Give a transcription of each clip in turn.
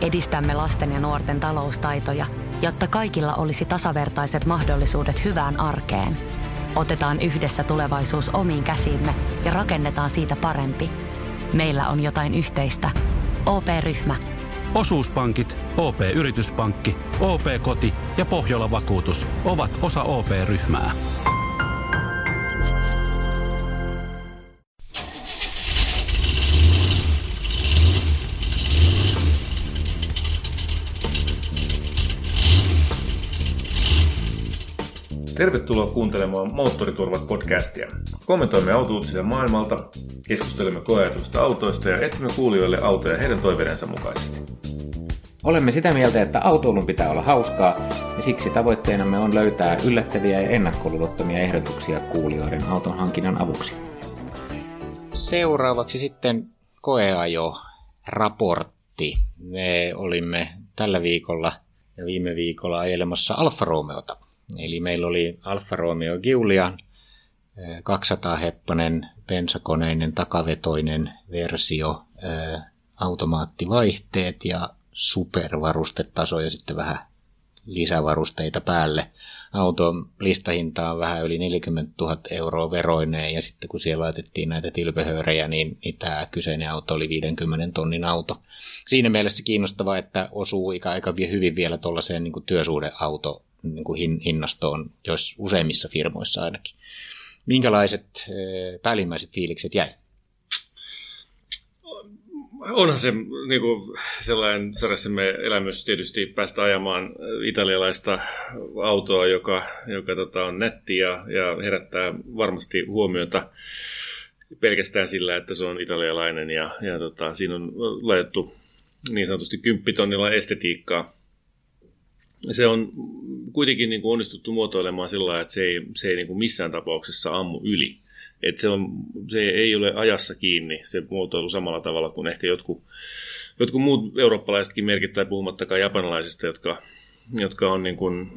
edistämme lasten ja nuorten taloustaitoja, jotta kaikilla olisi tasavertaiset mahdollisuudet hyvään arkeen. Otetaan yhdessä tulevaisuus omiin käsiimme ja rakennetaan siitä parempi. Meillä on jotain yhteistä. OP-ryhmä. Osuuspankit, OP-yrityspankki, OP-koti ja Pohjola Vakuutus ovat osa OP-ryhmää. Tervetuloa kuuntelemaan Moottoriturvat-podcastia. Kommentoimme autouutisia maailmalta, keskustelemme koeajatusta autoista ja etsimme kuulijoille autoja heidän toiveidensa mukaisesti. Olemme sitä mieltä, että autoilun pitää olla hauskaa, ja siksi tavoitteenamme on löytää yllättäviä ja ennakkoluulottomia ehdotuksia kuulijoiden auton hankinnan avuksi. Seuraavaksi sitten koeajo raportti. Me olimme tällä viikolla ja viime viikolla ajelemassa Alfa Romeota. Eli meillä oli Alfa Romeo Giulia, 200-heppanen pensakoneinen takavetoinen versio, automaattivaihteet ja supervarustetaso ja sitten vähän lisävarusteita päälle. Auton listahinta on vähän yli 40 000 euroa veroineen ja sitten kun siellä laitettiin näitä tilpehöörejä, niin, niin tämä kyseinen auto oli 50 tonnin auto. Siinä mielessä kiinnostavaa, että osuu aika hyvin vielä tuollaiseen niin työsuhdeauto niin kuin hinnastoon, jos useimmissa firmoissa ainakin. Minkälaiset eh, päällimmäiset fiilikset jäi? Onhan se niin kuin sellainen sarjassamme elämys tietysti päästä ajamaan italialaista autoa, joka, joka tota, on netti ja, ja herättää varmasti huomiota pelkästään sillä, että se on italialainen ja, ja tota, siinä on laitettu niin sanotusti kymppitonnilla estetiikkaa se on kuitenkin niin kuin onnistuttu muotoilemaan sillä lailla, että se ei, se ei niin kuin missään tapauksessa ammu yli. Että se, on, se ei ole ajassa kiinni se muotoilu samalla tavalla kuin ehkä jotkut, jotkut muut eurooppalaisetkin merkit, tai puhumattakaan japanilaisista, jotka, jotka on niin kuin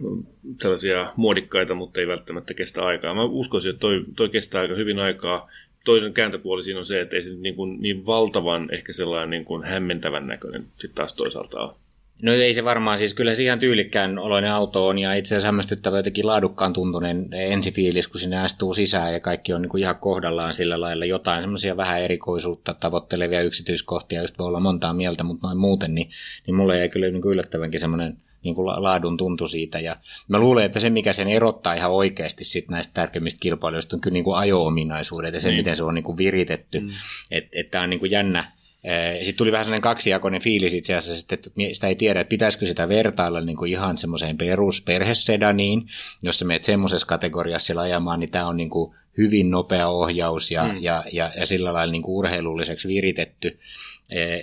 tällaisia muodikkaita, mutta ei välttämättä kestä aikaa. Mä uskoisin, että toi, toi kestää aika hyvin aikaa. Toisen kääntöpuoli siinä on se, että ei se niin, kuin niin valtavan ehkä sellainen niin kuin hämmentävän näköinen sitten taas toisaalta ole. No ei se varmaan, siis kyllä se ihan tyylikkään oloinen auto on ja itse asiassa hämmästyttävä jotenkin laadukkaan tuntunen ensifiilis, kun sinne astuu sisään ja kaikki on niin kuin ihan kohdallaan sillä lailla jotain semmoisia vähän erikoisuutta tavoittelevia yksityiskohtia, just voi olla montaa mieltä, mutta noin muuten, niin, niin mulle jäi kyllä niin kuin yllättävänkin semmoinen niin kuin laadun tuntu siitä. Ja mä luulen, että se, mikä sen erottaa ihan oikeasti sit näistä tärkeimmistä kilpailijoista, on kyllä niin kuin ajo-ominaisuudet ja se, niin. miten se on niin kuin viritetty. Mm. Että et tämä on niin kuin jännä, sitten tuli vähän sellainen kaksijakoinen fiilis itse asiassa, että sitä ei tiedä, että pitäisikö sitä vertailla niin kuin ihan semmoiseen perusperhesedaniin, jos sä menet semmoisessa kategoriassa siellä ajamaan, niin tämä on niin kuin hyvin nopea ohjaus ja, mm. ja, ja, ja sillä lailla niin kuin urheilulliseksi viritetty.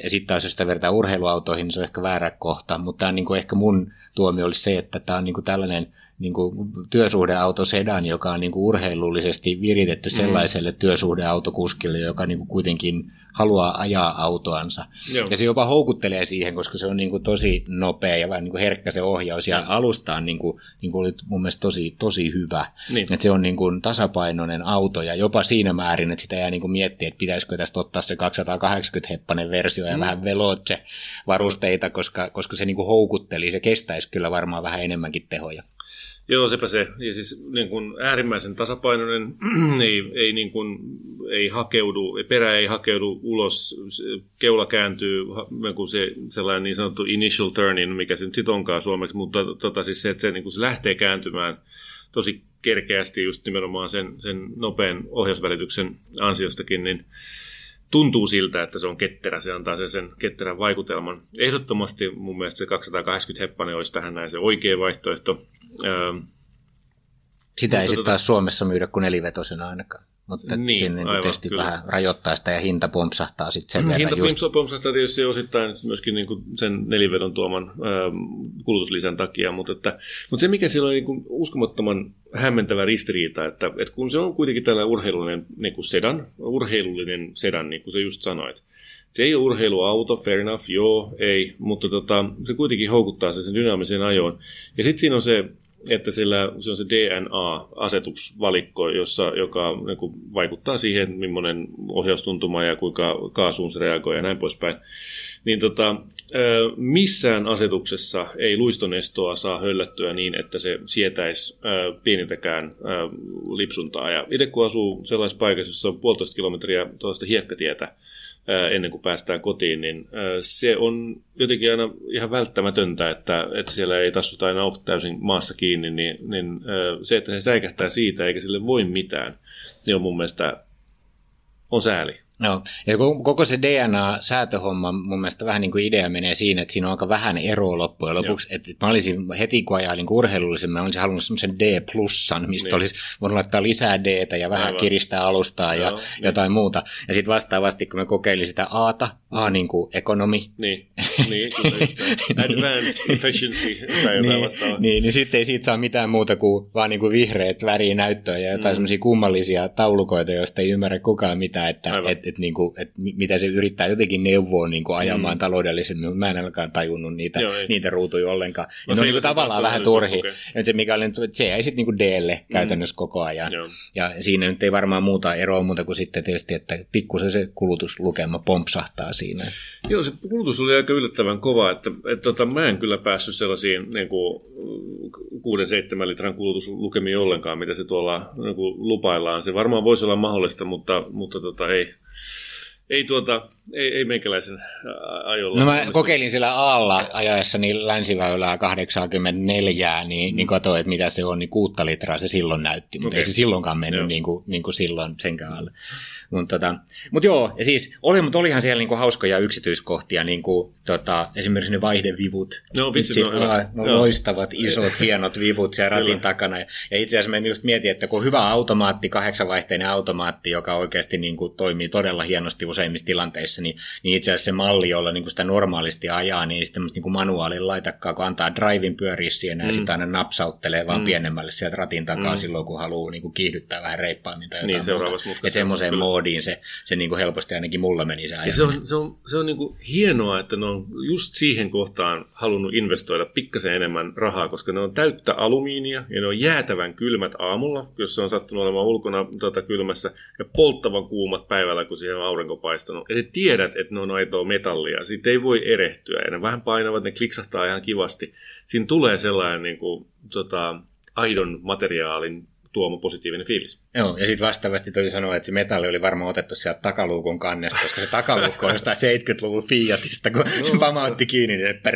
Ja sitten taas jos sitä vertaa urheiluautoihin, niin se on ehkä väärä kohta, mutta tämä on niin kuin ehkä mun tuomio olisi se, että tämä on niin kuin tällainen niin kuin työsuhdeauto sedan, joka on niin kuin urheilullisesti viritetty mm. sellaiselle mm. työsuhdeautokuskille, joka niin kuin kuitenkin haluaa ajaa autoansa. Joo. Ja se jopa houkuttelee siihen, koska se on niin kuin tosi nopea ja vähän niin kuin herkkä se ohjaus. Ja alusta on niin kuin, niin kuin oli mun mielestä tosi, tosi hyvä. Niin. Että se on niin kuin tasapainoinen auto ja jopa siinä määrin, että sitä jää niin kuin miettiä, että pitäisikö tästä ottaa se 280-heppanen versio ja mm. vähän veloce varusteita, koska, koska se niin kuin houkutteli. Se kestäisi kyllä varmaan vähän enemmänkin tehoja. Joo, sepä se. Ja siis niin kuin äärimmäisen tasapainoinen, ei, ei, niin kuin, ei hakeudu, perä ei hakeudu ulos, keula kääntyy, kuin se sellainen niin sanottu initial turning, mikä se nyt sitten onkaan suomeksi, mutta tota, siis se, että se, niin kuin se lähtee kääntymään tosi kerkeästi just nimenomaan sen, sen nopean ohjausvälityksen ansiostakin, niin tuntuu siltä, että se on ketterä, se antaa sen, sen ketterän vaikutelman. Ehdottomasti mun mielestä se 280 heppanen olisi tähän näin se oikea vaihtoehto. Öö, Sitä ei sitten tota- taas Suomessa myydä kuin nelivetosena ainakaan. Mutta niin, sinne aivan, tietysti kyllä. vähän rajoittaa sitä ja hinta pompsahtaa sitten sen verran. Hinta just... pompsahtaa tietysti osittain myöskin niin kuin sen nelivedon tuoman ö, kulutuslisän takia, mutta, että, mutta se mikä siellä on niin kuin uskomattoman hämmentävä ristiriita, että, että kun se on kuitenkin tällä urheilullinen niin kuin sedan, urheilullinen sedan, niin kuin se just sanoit, se ei ole urheiluauto, fair enough, joo, ei, mutta tota, se kuitenkin houkuttaa sen dynaamisen ajoon. Ja sitten siinä on se, että sillä, se on se DNA-asetusvalikko, jossa, joka niin kuin, vaikuttaa siihen, millainen ohjaustuntuma ja kuinka kaasuun se reagoi ja näin poispäin. niin tota, missään asetuksessa ei luistonestoa saa höllättyä niin, että se sietäisi pienintäkään lipsuntaa. Ja itse kun asuu sellaisessa paikassa, jossa on puolitoista kilometriä tuollaista hiekkatietä ennen kuin päästään kotiin, niin se on jotenkin aina ihan välttämätöntä, että, että siellä ei tassuta aina ole täysin maassa kiinni, niin, niin se, että se säikähtää siitä eikä sille voi mitään, niin on mun mielestä on sääli. Joo, ja koko se DNA-säätöhomma mun mielestä vähän niin kuin idea menee siinä, että siinä on aika vähän eroa loppujen lopuksi. Että mä olisin heti kun ajailin niin urheilullisen, mä olisin halunnut semmoisen D-plussan, mistä niin. olisi voinut laittaa lisää d ja vähän Aivan. kiristää alustaa ja Joo, niin. jotain niin. muuta. Ja sitten vastaavasti, kun mä kokeilin sitä Aata, A niin kuin ekonomi. Niin, niin kyllä Advanced efficiency tai jotain niin, vastaavaa. Niin, niin sitten ei siitä saa mitään muuta kuin vaan niin kuin vihreät värinäyttöä ja jotain mm. semmoisia kummallisia taulukoita, joista ei ymmärrä kukaan mitään, että et, että niin kuin, että mitä se yrittää jotenkin neuvoa niin kuin ajamaan mm. taloudellisemmin, mutta mä en ainakaan tajunnut niitä, Joo, niitä ruutuja ollenkaan. No, ne on niin kuin tavallaan vähän turhi. Okay. Se, mikä oli, se jäi sitten niin Dlle mm. käytännössä koko ajan. Joo. Ja siinä nyt ei varmaan muuta eroa muuta kuin sitten tietysti, että pikkusen se kulutuslukema pompsahtaa siinä. Joo, se kulutus oli aika yllättävän kova, että, että tota, mä en kyllä päässyt sellaisiin niin kuin 6-7 litran kulutuslukemiin ollenkaan, mitä se tuolla niin kuin lupaillaan. Se varmaan voisi olla mahdollista, mutta, mutta tota, ei, ei, tuota, ei, ei meikäläisen ajolla. No mä kokeilin sillä aalla ajaessani länsiväylää 84, niin, mm. niin katsoin, että mitä se on, niin kuutta litraa se silloin näytti, mutta okay. ei se silloinkaan mennyt niin kuin, niin kuin silloin senkään alle. Mutta tota, mut joo, ja siis oli, mutta olihan siellä niinku hauskoja yksityiskohtia, niinku, tota, esimerkiksi ne vaihdevivut. No, vitsi, no, no, no loistavat, isot, hienot vivut siellä ratin Kyllä. takana. Ja, ja itse asiassa mä just mietin, että kun hyvä automaatti, kahdeksanvaihteinen automaatti, joka oikeasti niinku toimii todella hienosti useimmissa tilanteissa, niin, niin itse asiassa se malli, jolla niinku sitä normaalisti ajaa, niin sitten niinku manuaalin laitakkaa, kun antaa drivein pyöriä siinä, mm. ja sitten aina napsauttelee vaan mm. pienemmälle sieltä ratin takaa mm. silloin, kun haluaa niinku kiihdyttää vähän reippaammin tai jotain niin, muuta. Ja semmoiseen moodiin se, se niin kuin helposti ainakin mulla meni se ja se on, se on, se on niin kuin hienoa, että ne on just siihen kohtaan halunnut investoida pikkasen enemmän rahaa, koska ne on täyttä alumiinia ja ne on jäätävän kylmät aamulla, jos se on sattunut olemaan ulkona tuota kylmässä, ja polttavan kuumat päivällä, kun siihen on aurinko paistanut. Ja sä tiedät, että ne on aitoa metallia. Siitä ei voi erehtyä. Ja ne vähän painavat, ne kliksahtaa ihan kivasti. Siinä tulee sellainen niin kuin, tota, aidon materiaalin tuoma positiivinen fiilis. Joo, ja sitten vastaavasti toi sanoa, että se metalli oli varmaan otettu sieltä takaluukun kannesta, koska se takaluukku on jostain 70-luvun Fiatista, kun no, se pamautti kiinni, niin että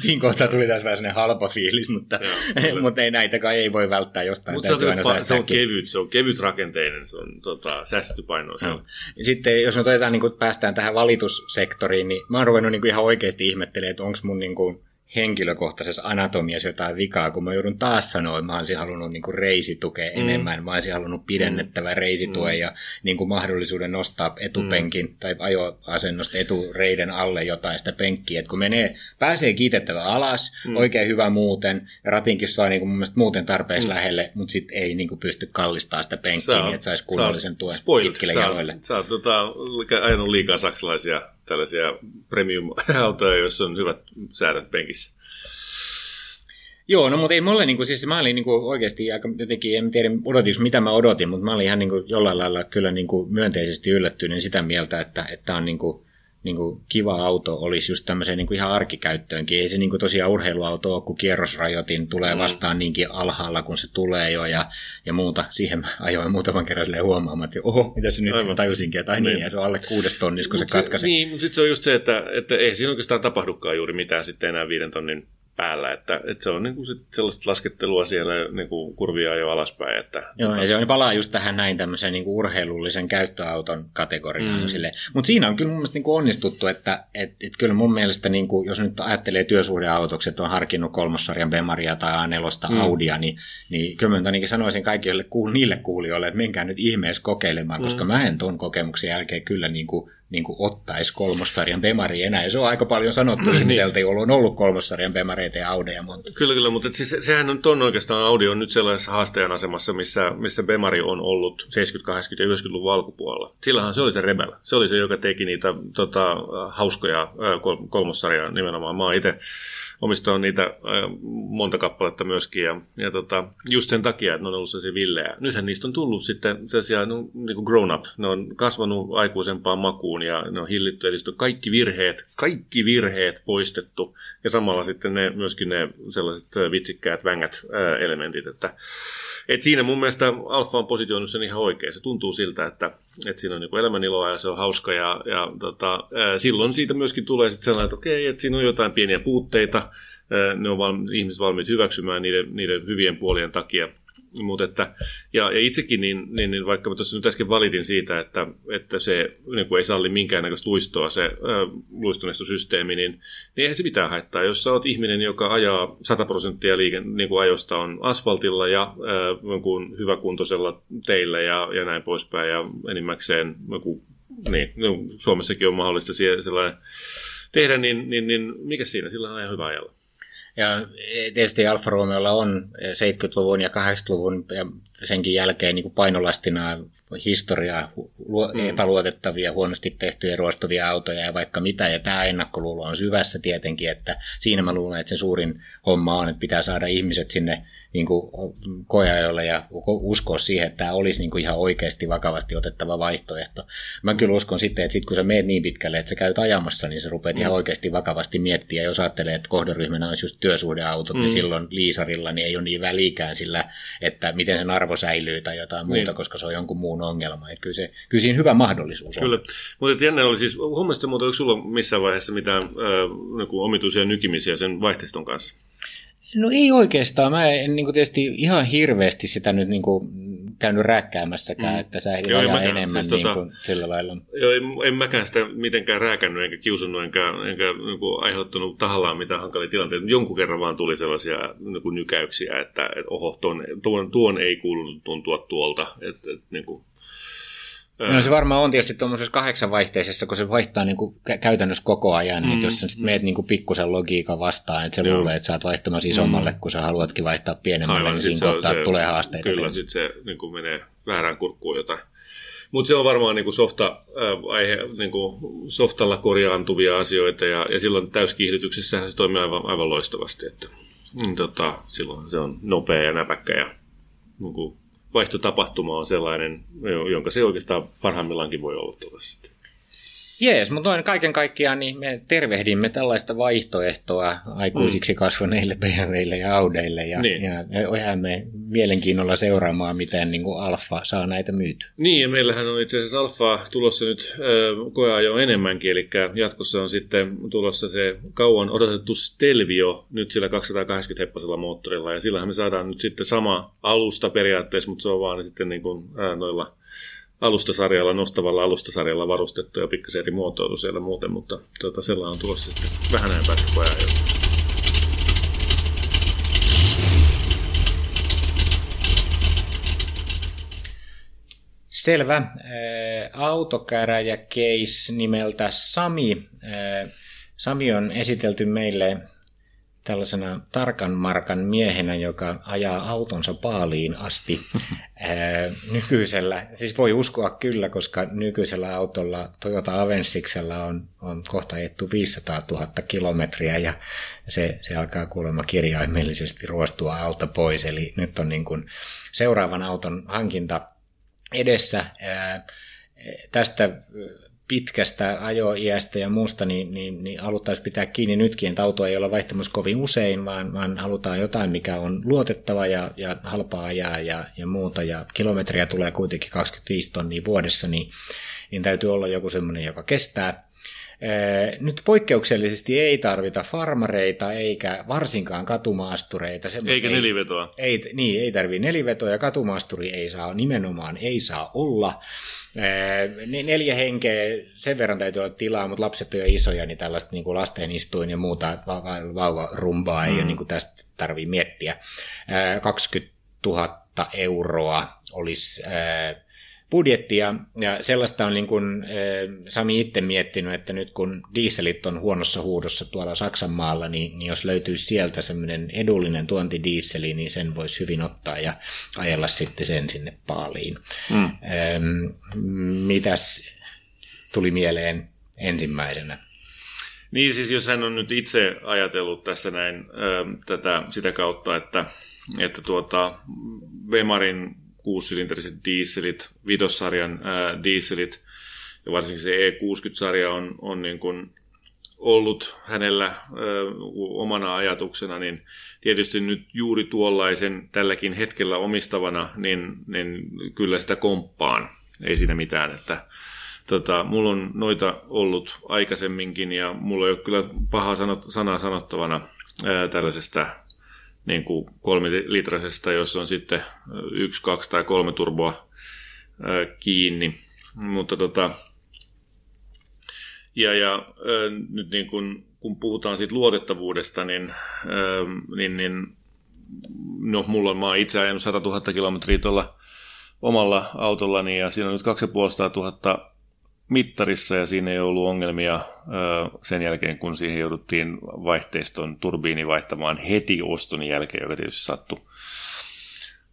Siinä kohtaa tuli taas vähän sellainen halpa fiilis, mutta, Joo, mutta ei näitäkään ei voi välttää jostain. Mutta se, on, se on kevyt, se on kevyt rakenteinen, se on tota, säästetty paino. No. Sitten jos me otetaan, niin päästään tähän valitussektoriin, niin mä oon ruvennut niin ihan oikeasti ihmettelemään, että onko mun niin kuin, henkilökohtaisessa anatomiassa jotain vikaa, kun mä joudun taas sanoa, että mä olisin halunnut niin reisitukea mm. enemmän, mä olisin halunnut pidennettävä mm. reisituen mm. ja niin kuin mahdollisuuden nostaa etupenkin mm. tai ajoasennosta etureiden alle jotain sitä penkkiä, että kun menee, pääsee kiitettävä alas, mm. oikein hyvä muuten, ratinkin saa niin kuin mun mielestä muuten tarpeeksi mm. lähelle, mutta sitten ei niin kuin pysty kallistamaan sitä penkkiä, niin että saisi kunnollisen tuen spoiled. pitkille sä, jaloille. Sä oot tota, ajanut liikaa saksalaisia tällaisia premium-autoja, joissa on hyvät säädöt penkissä. Joo, no mutta ei mulle, niin kuin, siis mä olin niin kuin, oikeasti aika jotenkin, en tiedä odotinko mitä mä odotin, mutta mä olin ihan niin kuin, jollain lailla kyllä niin kuin, myönteisesti yllättynyt sitä mieltä, että, että on niin kuin, niin kuin kiva auto olisi just tämmöiseen niin kuin ihan arkikäyttöönkin. Ei se niin kuin tosiaan urheiluauto ole, kun kierrosrajoitin tulee mm. vastaan niinkin alhaalla, kun se tulee jo ja, ja muuta. Siihen mä ajoin muutaman kerran silleen huomaamaan, että oho, mitä se nyt Aivan. tajusinkin, että ai niin, niin, ja se on alle kuudes tonnis, kun mut se katkaisee. Niin, mutta sitten se on just se, että, että ei siinä oikeastaan tapahdukaan juuri mitään sitten enää viiden tonnin päällä, että, että se on niin kuin sit sellaista laskettelua siellä niin kuin kurvia jo alaspäin. Että, Joo, ja se on, palaa just tähän näin tämmöisen niin kuin urheilullisen käyttöauton kategoriaan. Mm. Mutta siinä on kyllä mun mielestä niin kuin onnistuttu, että et, et kyllä mun mielestä, niin kuin, jos nyt ajattelee työsuhdeautoksi, että on harkinnut kolmossarjan Bemaria tai A4 mm. Audia, niin, niin kyllä mä sanoisin kaikille niille kuulijoille, että menkää nyt ihmeessä kokeilemaan, mm. koska mä en tuon kokemuksen jälkeen kyllä niin kuin niin kuin ottaisi kolmossarjan Bemari enää. Ja se on aika paljon sanottu niin. ihmiseltä, jolla on ollut kolmossarjan Bemareita ja Audeja monta. Kyllä, kyllä, mutta siis, sehän on, ton oikeastaan Audi on nyt sellaisessa haastajan asemassa, missä, missä Bemari on ollut 70-, 80- ja 90-luvun alkupuolella. Sillähän se oli se Rebel. Se oli se, joka teki niitä tota, hauskoja kolmossarjaa nimenomaan. Mä itse omistan niitä monta kappaletta myöskin. Ja, ja tota, just sen takia, että ne on ollut sellaisia villejä. Nythän niistä on tullut sitten sellaisia no, niin grown up. Ne on kasvanut aikuisempaan makuun ja ne on hillitty. Eli on kaikki virheet, kaikki virheet poistettu. Ja samalla sitten ne, myöskin ne sellaiset vitsikkäät vängät elementit. Että, et siinä mun mielestä Alfa on positioinut sen ihan oikein. Se tuntuu siltä, että, että siinä on niin elämäniloa ja se on hauska. Ja, ja tota, silloin siitä myöskin tulee sitten sellainen, että okei, että siinä on jotain pieniä puutteita. Ne on valmi, ihmiset valmiit hyväksymään niiden, niiden hyvien puolien takia. Mut että, ja, ja itsekin, niin, niin, niin vaikka mä tuossa nyt äsken valitin siitä, että, että se niin kuin ei salli minkäännäköistä luistoa, se äh, luistonestosysteemi, niin, niin eihän se mitään haittaa. Jos sä oot ihminen, joka ajaa 100 prosenttia liiken, niin kuin ajosta on asfaltilla ja äh, hyväkuntoisella teillä ja, ja näin poispäin, ja enimmäkseen joku, niin, no, Suomessakin on mahdollista sellainen tehdä, niin, niin, niin mikä siinä? Sillä on ihan hyvä ajalla. Ja tietysti Alfa Romeolla on 70-luvun ja 80-luvun ja senkin jälkeen niin painolastina historiaa, mm. epäluotettavia, huonosti tehtyjä ruostuvia autoja ja vaikka mitä. Ja tämä ennakkoluulo on syvässä tietenkin, että siinä mä luulen, että se suurin homma on, että pitää saada ihmiset sinne niin kuin koeajoille ja uskoa siihen, että tämä olisi niin kuin ihan oikeasti vakavasti otettava vaihtoehto. Mä kyllä uskon sitten, että sit kun sä meet niin pitkälle, että sä käyt ajamassa, niin sä rupeat mm. ihan oikeasti vakavasti miettiä. Jos ajattelee, että kohderyhmänä olisi just työsuhdeautot, niin mm. niin silloin liisarilla niin ei ole niin välikään sillä, että miten sen arvo säilyy tai jotain muuta, niin. koska se on jonkun muun ongelma. Että kyllä, se, kyllä siinä hyvä mahdollisuus on. Kyllä, mutta jännä oli siis, huomasitko muuten, onko sulla missään vaiheessa mitään äh, omituisia nykimisiä sen vaihteiston kanssa? No ei oikeastaan. Mä en niin kuin tietysti ihan hirveästi sitä nyt niin kuin käynyt rääkkäämässäkään, mm. että sä ehdit joo, ajaa enemmän siis niin tota, kuin sillä lailla. Joo, en, en mäkään sitä mitenkään rääkännyt enkä kiusannut enkä, enkä niin kuin aiheuttanut tahallaan mitään hankalia tilanteita. Jonkun kerran vaan tuli sellaisia niin kuin nykäyksiä, että, että oho, tuon, tuon, tuon ei kuulu tuntua tuolta. Että, että, niin kuin, No se varmaan on tietysti tuommoisessa kahdeksanvaihteisessa, kun se vaihtaa niin kuin käytännössä koko ajan, niin mm. niin jos sä sitten meet niin kuin pikkusen logiikan vastaan, että se Joo. luulee, että sä oot vaihtamassa isommalle, mm. kun sä haluatkin vaihtaa pienemmälle, Aivan, niin siinä kohtaa se, tulee haasteita. Kyllä, sitten se niin kuin menee väärään kurkkuun jotain. Mutta se on varmaan niin kuin softa, äh, aihe, niin kuin softalla korjaantuvia asioita, ja, ja silloin täyskiihdytyksessä se toimii aivan, aivan loistavasti. Että, mm, tota, silloin se on nopea ja näpäkkä ja niin kuin vaihtotapahtuma on sellainen, jonka se oikeastaan parhaimmillaankin voi olla tuossa. Jees, mutta noin kaiken kaikkiaan niin me tervehdimme tällaista vaihtoehtoa aikuisiksi mm. kasvaneille BMWille ja Audeille ja, niin. ja, me mielenkiinnolla seuraamaan, miten niin kuin Alfa saa näitä myyty. Niin, ja meillähän on itse asiassa Alfa tulossa nyt äh, koeajo enemmänkin, eli jatkossa on sitten tulossa se kauan odotettu Stelvio nyt sillä 280 hepposella moottorilla, ja sillähän me saadaan nyt sitten sama alusta periaatteessa, mutta se on vaan sitten niin kuin, äh, noilla alustasarjalla, nostavalla alustasarjalla varustettu ja pikkasen eri muotoilu siellä muuten, mutta tuota, sellainen on tulossa sitten vähän ajan päästä. Selvä. Autokäräjä case nimeltä Sami. Sami on esitelty meille tällaisena tarkan markan miehenä, joka ajaa autonsa paaliin asti ää, nykyisellä, siis voi uskoa kyllä, koska nykyisellä autolla Toyota Avensiksella on, on kohta ajettu 500 000 kilometriä ja se, se alkaa kuulemma kirjaimellisesti ruostua alta pois, eli nyt on niin kuin seuraavan auton hankinta edessä. Ää, tästä pitkästä ajoiästä ja muusta, niin, niin, niin haluttaisiin pitää kiinni nytkin, että auto ei ole vaihtamassa kovin usein, vaan, vaan halutaan jotain, mikä on luotettava ja, ja halpaa ajaa ja, ja muuta, ja kilometriä tulee kuitenkin 25 tonnia vuodessa, niin, niin täytyy olla joku semmoinen, joka kestää. Nyt poikkeuksellisesti ei tarvita farmareita eikä varsinkaan katumaastureita. Eikä ei, nelivetoa. Ei, niin, ei tarvitse nelivetoa ja katumaasturi ei saa nimenomaan ei saa olla. Neljä henkeä, sen verran täytyy olla tilaa, mutta lapset on jo isoja, niin tällaista niin kuin lasten istuin ja muuta vauvarumbaa ei mm. ole niin kuin tästä tarvii miettiä. 20 000 euroa olisi budjettia, ja sellaista on niin kuin Sami itse miettinyt, että nyt kun dieselit on huonossa huudossa tuolla Saksan maalla, niin, niin jos löytyisi sieltä semmoinen edullinen tuontidiisseli, niin sen voisi hyvin ottaa ja ajella sitten sen sinne paaliin. Mm. mitäs tuli mieleen ensimmäisenä? Niin siis jos hän on nyt itse ajatellut tässä näin ö, tätä sitä kautta, että, että tuota, Vemarin kuusisylinteriset dieselit, vitossarjan ää, dieselit ja varsinkin se E60-sarja on, on niin kuin ollut hänellä ö, omana ajatuksena, niin tietysti nyt juuri tuollaisen tälläkin hetkellä omistavana, niin, niin kyllä sitä komppaan. Ei siinä mitään, että tota, mulla on noita ollut aikaisemminkin ja mulla ei ole kyllä paha sanot, sanaa sanottavana ää, tällaisesta niin kuin kolmilitrasesta, jos on sitten yksi, kaksi tai kolme turboa kiinni. Mutta tota, ja, ja nyt niin kun, kun puhutaan siitä luotettavuudesta, niin, niin, niin no, mulla on, mä itse ajanut 100 000 kilometriä tuolla omalla autollani ja siinä on nyt 2500 mittarissa ja siinä ei ollut ongelmia sen jälkeen, kun siihen jouduttiin vaihteiston turbiini vaihtamaan heti oston jälkeen, joka tietysti sattui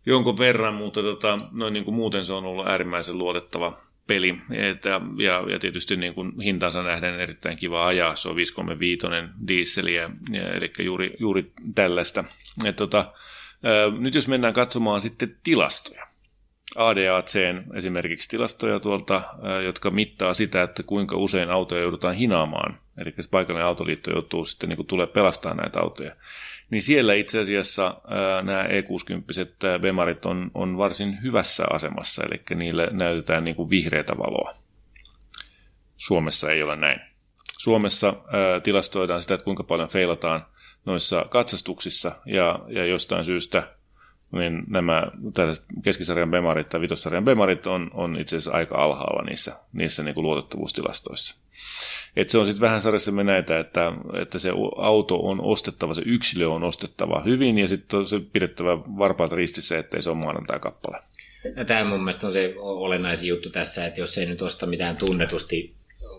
jonkun verran, mutta tota, noin niin kuin muuten se on ollut äärimmäisen luotettava peli. Et, ja, ja, tietysti niin kuin hintansa nähden erittäin kiva ajaa. Se on 535 dieseliä, eli juuri, juuri tällaista. Et, tota, nyt jos mennään katsomaan sitten tilastoja. ADACn esimerkiksi tilastoja tuolta, jotka mittaa sitä, että kuinka usein autoja joudutaan hinaamaan. Eli paikallinen autoliitto joutuu sitten niin tulee pelastaa näitä autoja. Niin siellä itse asiassa nämä E60 Bemarit on, on varsin hyvässä asemassa, eli niille näytetään niin kuin vihreätä valoa. Suomessa ei ole näin. Suomessa tilastoidaan sitä, että kuinka paljon feilataan noissa katsastuksissa, ja, ja jostain syystä niin nämä keskisarjan bemarit tai vitossarjan bemarit on, on itse asiassa aika alhaalla niissä, niissä niin kuin luotettavuustilastoissa. Et se on sitten vähän sarjassa näitä, että, että se auto on ostettava, se yksilö on ostettava hyvin ja sitten on se pidettävä varpaat ristissä, ettei se ole maanantai-kappale. No, tämä mun mielestä on se olennaisin juttu tässä, että jos ei nyt osta mitään tunnetusti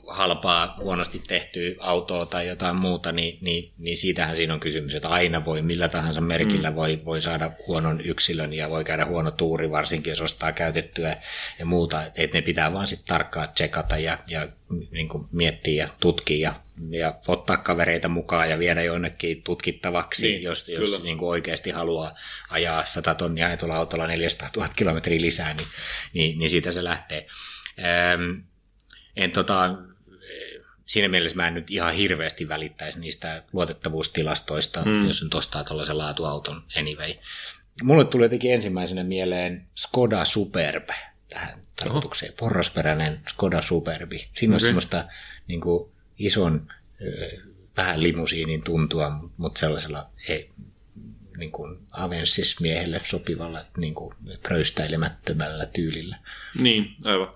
halpaa, huonosti tehtyä autoa tai jotain muuta, niin, niin, niin siitähän siinä on kysymys, että aina voi millä tahansa merkillä mm. voi, voi saada huonon yksilön ja voi käydä huono tuuri, varsinkin jos ostaa käytettyä ja muuta. Että ne pitää vaan sitten tarkkaan tsekata ja, ja niin kuin miettiä ja tutkia ja, ja ottaa kavereita mukaan ja viedä jonnekin tutkittavaksi, niin, jos, jos niin kuin oikeasti haluaa ajaa 100 tonnia ajatulla autolla 400 000 kilometriä lisää, niin, niin, niin siitä se lähtee. Ähm, en tota, siinä mielessä mä en nyt ihan hirveästi välittäisi niistä luotettavuustilastoista, mm. jos nyt ostaa tuollaisen laatuauton anyway. Mulle tuli jotenkin ensimmäisenä mieleen Skoda Superb tähän tarkoitukseen. Oho. Porrasperäinen Skoda Superbi. Siinä okay. on semmoista niin kuin, ison, vähän limusiinin tuntua, mutta sellaisella ei, niin kuin Avensis-miehelle sopivalla niin kuin pröystäilemättömällä tyylillä. Niin, aivan.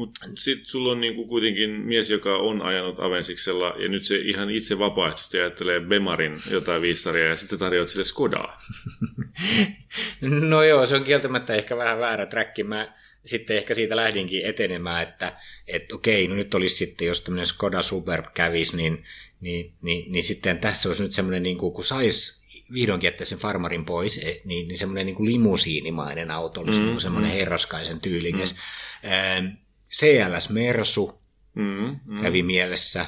Mutta sitten sulla on niinku kuitenkin mies, joka on ajanut Avensiksella, ja nyt se ihan itse vapaaehtoisesti ajattelee Bemarin jotain viissaria, ja sitten tarjoat sille Skodaa. no joo, se on kieltämättä ehkä vähän väärä träkki. Mä sitten ehkä siitä lähdinkin etenemään, että et okei, no nyt olisi sitten, jos tämmöinen Skoda Superb kävisi, niin, niin, niin, niin sitten tässä olisi nyt semmoinen, niin kuin, kun saisi vihdoinkin jättää sen farmarin pois, e, niin, niin semmoinen niin kuin limusiinimainen auto olisi mm, niin semmoinen mm. herraskaisen tyylikäs. Mm. CLS Mersu mm, mm. kävi mielessä,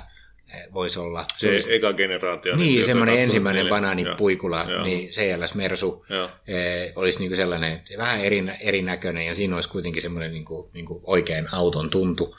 eh, voisi olla. Se, se olisi, eka generaatio. Niin, semmoinen ensimmäinen banaanipuikula, ja, niin CLS Mersu eh, olisi niinku sellainen vähän eri, erinäköinen ja siinä olisi kuitenkin semmoinen niinku, niinku oikein auton tuntu.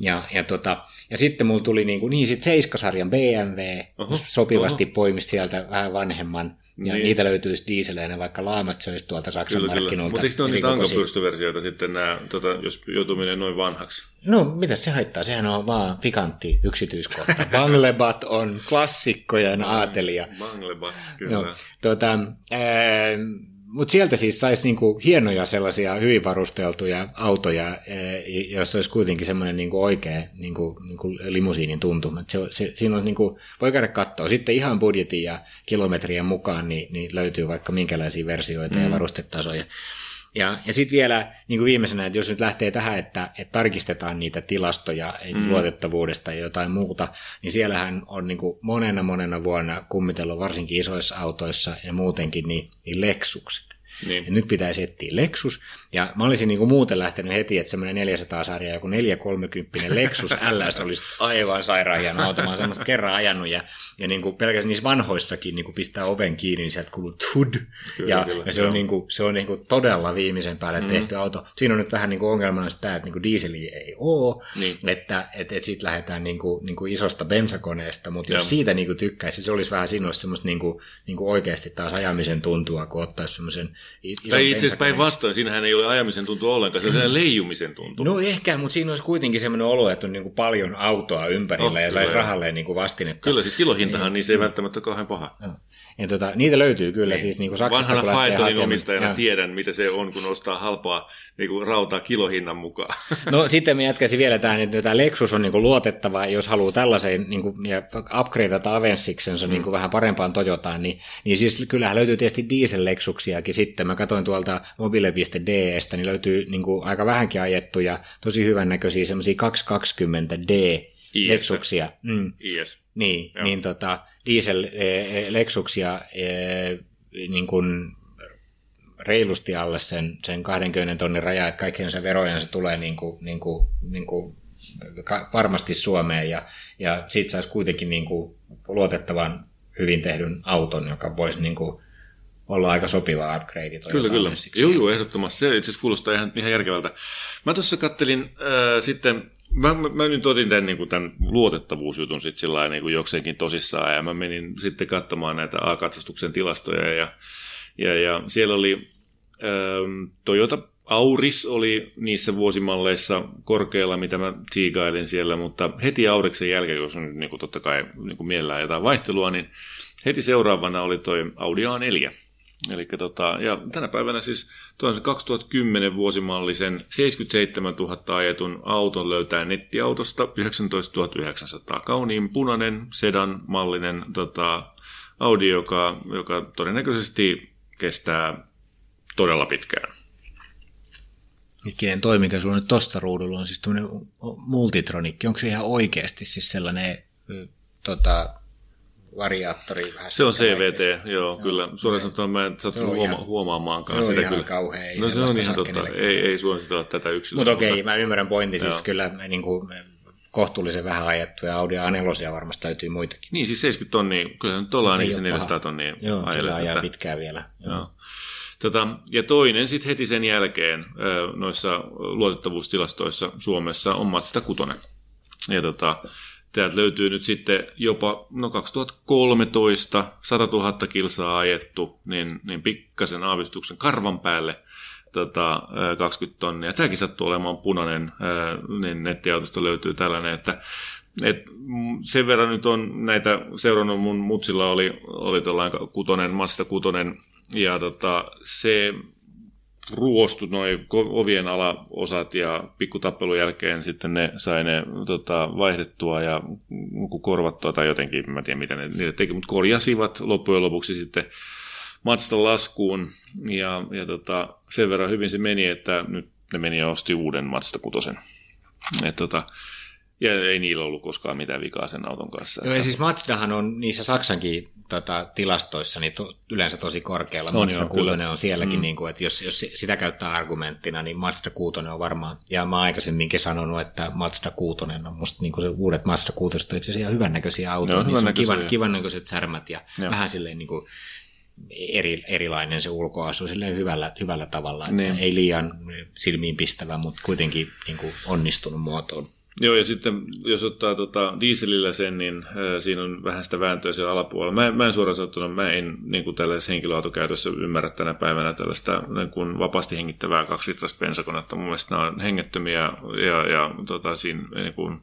Ja, ja, tota, ja sitten mulla tuli niinku, niin sit seiskasarjan BMW, oho, sopivasti oho. poimisi sieltä vähän vanhemman ja niin. niitä löytyisi dieseleinä, vaikka laamat söisi tuolta Saksan kyllä, markkinoilta. Mutta eikö ne ole niitä ankapyrstöversioita sitten nämä, tota, jos joutuu menemään noin vanhaksi? No, mitä se haittaa? Sehän on vaan pikantti yksityiskohta. Banglebat on klassikkojen aatelija. Banglebat, kyllä. No, tota, ää, mutta sieltä siis saisi niinku hienoja sellaisia hyvin varusteltuja autoja, eh, jos olisi kuitenkin semmoinen niinku oikea niinku, niinku limusiinin tuntuma. Se, se, siinä on niinku, voi käydä katsoa. Sitten ihan budjetin ja kilometrien mukaan niin, niin löytyy vaikka minkälaisia versioita mm. ja varustetasoja. Ja, ja sitten vielä niin kuin viimeisenä, että jos nyt lähtee tähän, että, että tarkistetaan niitä tilastoja mm. luotettavuudesta ja jotain muuta, niin siellähän on niin kuin monena monena vuonna kummitellut varsinkin isoissa autoissa ja muutenkin niin, niin leksukset. Niin. Ja nyt pitäisi etsiä Lexus. Ja mä olisin niin kuin muuten lähtenyt heti, että semmoinen 400-sarja, joku 430 Lexus LS olisi aivan sairaan hieno auto. Mä oon semmoista kerran ajanut ja, ja niin kuin pelkästään niissä vanhoissakin niin kuin pistää oven kiinni, niin sieltä kuuluu tud. Kyllä, ja, kyllä, ja se on, niin kuin, se on niin kuin todella viimeisen päälle Mm. tehty auto. Siinä on nyt vähän niin kuin ongelmana sitä, että niin kuin dieseliä ei ole, Niin. että et, et sitten lähdetään niin kuin, niin kuin isosta bensakoneesta, mutta jos siitä niin kuin tykkäisi, se olisi vähän, siinä olisi semmoista niin kuin, niin kuin oikeasti taas ajamisen tuntua, kun ottaisi semmoisen ison Tai itse asiassa päinvastoin, siinähän ei ole ajamisen tuntu ollenkaan, se on sellainen leijumisen tuntu. No ehkä, mutta siinä olisi kuitenkin semmoinen olo, että on niin kuin paljon autoa ympärillä Oh, ja saisi rahalleen niin kuin vastinetta. Kyllä, siis kilohintahan, niin se ei välttämättä ole kauhean paha. Joo. Ja tota, niitä löytyy kyllä siis niin kuin Saksasta, Vanhana hakemaan. omistajana Joo. tiedän, mitä se on, kun ostaa halpaa niin kuin rautaa kilohinnan mukaan. No sitten me jätkäisin vielä tähän, että tämä Lexus on niinku luotettava, jos haluaa tällaisen niinku, ja upgradeata Avensiksensa mm. niinku vähän parempaan Toyotaan, niin, niin siis kyllähän löytyy tietysti diesel-Lexuksiakin sitten. Mä katsoin tuolta mobile.destä, niin löytyy niinku aika vähänkin ajettuja, tosi hyvännäköisiä semmoisia 220D IS. Lexuksia. Mm. Yes. Niin, Joo. niin tota, diesel-leksuksia niin kuin reilusti alle sen, sen 20 tonnin raja, että kaikkien se verojen se tulee niin kuin, niin kuin, niin kuin varmasti Suomeen ja, ja siitä saisi kuitenkin niin kuin luotettavan hyvin tehdyn auton, joka voisi niin kuin olla aika sopiva upgrade. Kyllä, kyllä. Joo, joo, ehdottomasti. Se itse asiassa kuulostaa ihan, ihan järkevältä. Mä tuossa kattelin äh, sitten, mä, mä, mä nyt otin tämän, niin kuin tämän luotettavuusjutun sitten sillä niin jokseenkin tosissaan, ja mä menin sitten katsomaan näitä A-katsastuksen tilastoja, ja, ja, ja siellä oli ähm, Toyota Auris oli niissä vuosimalleissa korkealla, mitä mä tsiikailin siellä, mutta heti Auriksen jälkeen, jos on niin kuin totta kai niin kuin mielellään jotain vaihtelua, niin heti seuraavana oli toi Audi A4. Eli tota, ja tänä päivänä siis tuon 2010 vuosimallisen 77 000 ajetun auton löytää nettiautosta 19 900. Kauniin punainen sedan mallinen tota, Audi, joka, joka todennäköisesti kestää todella pitkään. Mikkinen toi, mikä sulla nyt tosta ruudulla on siis tämmöinen multitronikki. Onko se ihan oikeasti siis sellainen tota, variaattori? Vähän Se on CVT, vaikeasta? joo, kyllä. Suoraan sanottuna mä en sattunut huoma- huomaamaankaan se sitä ihan kyllä. kauhea, ei No se on ihan totta. Ei, ei suositella tätä yksilöä. Mutta okei, mä ymmärrän pointin, siis Joo. kyllä niin kuin, kohtuullisen vähän ajettuja Audi A4 varmasti löytyy muitakin. Niin, siis 70 tonnia, kyllä nyt ollaan ainakin se ole 400 paha. tonnia Joo, sillä ajaa pitkään vielä. Joo. Joo. Tota, ja toinen sitten heti sen jälkeen noissa luotettavuustilastoissa Suomessa on Mazda 6. Ja tota, täältä löytyy nyt sitten jopa no 2013 100 000 kilsaa ajettu, niin, niin pikkasen aavistuksen karvan päälle tota, ö, 20 tonnia. Tämäkin sattuu olemaan punainen, niin nettiautosta löytyy tällainen, että et sen verran nyt on näitä seurannut, mun mutsilla oli, oli tuollainen kutonen, Mazda kutonen, ja tota, se ruostui noin ovien alaosat ja pikkutappelun jälkeen sitten ne sai ne tota, vaihdettua ja korvattua tai jotenkin, mä en tiedä mitä ne niille teki, mutta korjasivat loppujen lopuksi sitten Mazdan laskuun ja, ja tota, sen verran hyvin se meni, että nyt ne meni ja osti uuden Mazda 6. Et, tota, ja ei niillä ollut koskaan mitään vikaa sen auton kanssa. Joo, ja siis Mazdahan on niissä Saksankin tota, tilastoissa niin to, yleensä tosi korkealla. On Mazda joo, 6 kyllä. on sielläkin, Mm. niin kuin, että jos, jos sitä käyttää argumenttina, niin Mazda 6 on varmaan. Ja mä aikaisemminkin sanonut, että Mazda 6 on musta niin kuin se uudet Mazda 6 on itse asiassa ihan hyvännäköisiä autoja. Joo, on hyvännäköisiä. kivan, kivan näköiset särmät ja Joo. vähän silleen niin kuin eri, erilainen se ulkoasu silleen hyvällä, hyvällä tavalla. Että Niin. Ei liian silmiin pistävä, mutta kuitenkin niin kuin onnistunut muotoon. Joo, ja sitten jos ottaa tota, dieselillä sen, niin äh, siinä on vähän sitä vääntöä siellä alapuolella. Mä, mä en suoraan sanottuna, mä en niin kuin tällaisessa henkilöautokäytössä ymmärrä tänä päivänä tällaista niin kuin vapaasti hengittävää kaksilitrasta bensakonetta. Mun mielestä nämä on hengettömiä ja, ja tota, siinä niin kuin,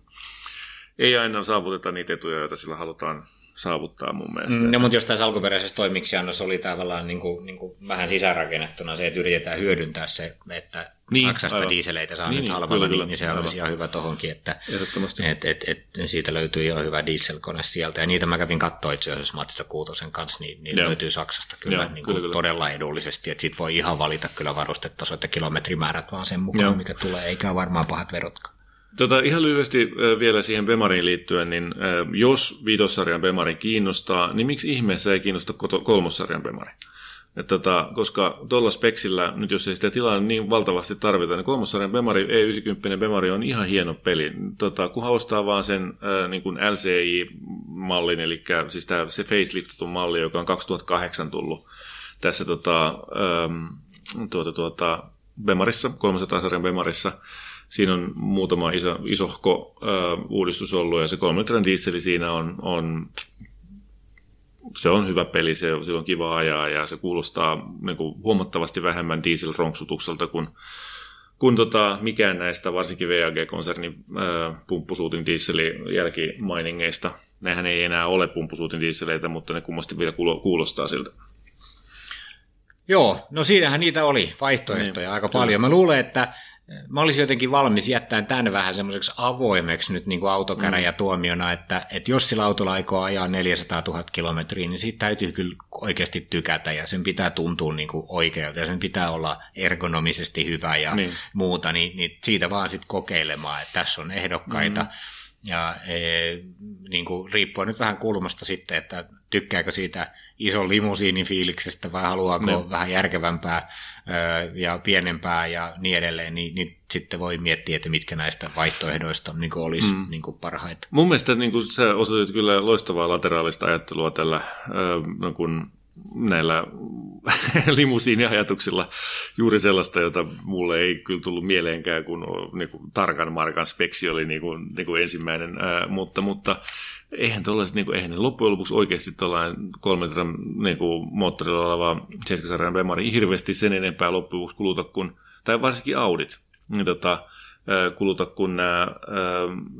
ei aina saavuteta niitä etuja, joita sillä halutaan saavuttaa mun mielestä. Mm, no, mutta jos tässä alkuperäisessä toimiksiannossa oli tavallaan niin kuin, niin kuin vähän sisäänrakennettuna se, että yritetään hyödyntää se, että Niin, Saksasta aivan. diiseleitä saa Niin, nyt niin, halvalla, kyllä, niin, niin se olisi ihan hyvä tohonkin, että et, et, et, siitä löytyy jo hyvä dieselkone sieltä. Ja niitä mä kävin katsoa itse asiassa Mazda 6 kanssa, niin, niin Joo. löytyy Saksasta kyllä, Joo, niin kuin kyllä, kyllä. todella edullisesti. Että sit voi ihan valita kyllä varustetaso, että kilometrimäärät vaan sen mukaan, Joo. mikä tulee, eikä varmaan pahat verotkaan. Tota, ihan lyhyesti äh, vielä siihen Bemariin liittyen, niin äh, jos viitossarjan Bemari kiinnostaa, niin miksi ihmeessä ei kiinnosta kolmossarjan Bemari? Et tota, koska tuolla speksillä, nyt jos ei sitä tilaa niin valtavasti tarvita, niin kolmossarjan Bemari, E90 Bemari on ihan hieno peli. Tota, kunhan ostaa vaan sen ää, niin kuin LCI-mallin, eli siis tää, se faceliftatun malli, joka on 2008 tullut tässä tota, tuota, tuota, Bemarissa, 300 sarjan Bemarissa, siinä on muutama iso, isohko äh, uudistus ollut, ja se 3 litran dieseli siinä on, on se on hyvä peli, se, se on kiva ajaa ja se kuulostaa niin kuin, huomattavasti vähemmän dieselronksutukselta kuin, kuin tota, mikään näistä, varsinkin VAG-konsernin pumppusuutin dieselin jälkimainingeista. Nehän ei enää ole pumppusuutin dieseleitä, mutta ne kummasti vielä kuulostaa siltä. Joo, no siinähän niitä oli vaihtoehtoja niin, aika kyllä. paljon. Mä luulen, että mä olisin jotenkin valmis jättämään tämän vähän semmoiseksi avoimeksi nyt niin kuin autokäräjätuomiona, mm. että, että jos sillä autolla aikoo ajaa 400 000 kilometriä, niin siitä täytyy kyllä oikeasti tykätä ja sen pitää tuntua niin kuin oikealta ja sen pitää olla ergonomisesti hyvä ja niin. muuta, niin, niin siitä vaan sitten kokeilemaan, että tässä on ehdokkaita. Mm. Ja e, niin kuin, riippuu nyt vähän kulmasta sitten, että tykkääkö siitä ison limusiinin fiiliksestä vai haluaako no. vähän järkevämpää ö, ja pienempää ja niin edelleen, niin, niin sitten voi miettiä, että mitkä näistä vaihtoehdoista niin kuin olisi mm. niin kuin parhaita. Mun mielestä niin kuin, sä osoitit kyllä loistavaa lateraalista ajattelua tällä ö, no kun näillä limusiiniajatuksilla juuri sellaista, jota mulle ei kyllä tullut mieleenkään, kun niin kuin, tarkan markan speksi oli niin kuin, niin kuin ensimmäinen, ää, mutta, mutta eihän tuollaiset, niin kuin, eihän ne loppujen lopuksi oikeasti tuollainen kolme litran niin kuin, moottorilla oleva 7 Bemari hirveästi sen enempää loppujen lopuksi kuluta kuin, tai varsinkin Audit, niin tota, kuluta kuin nämä,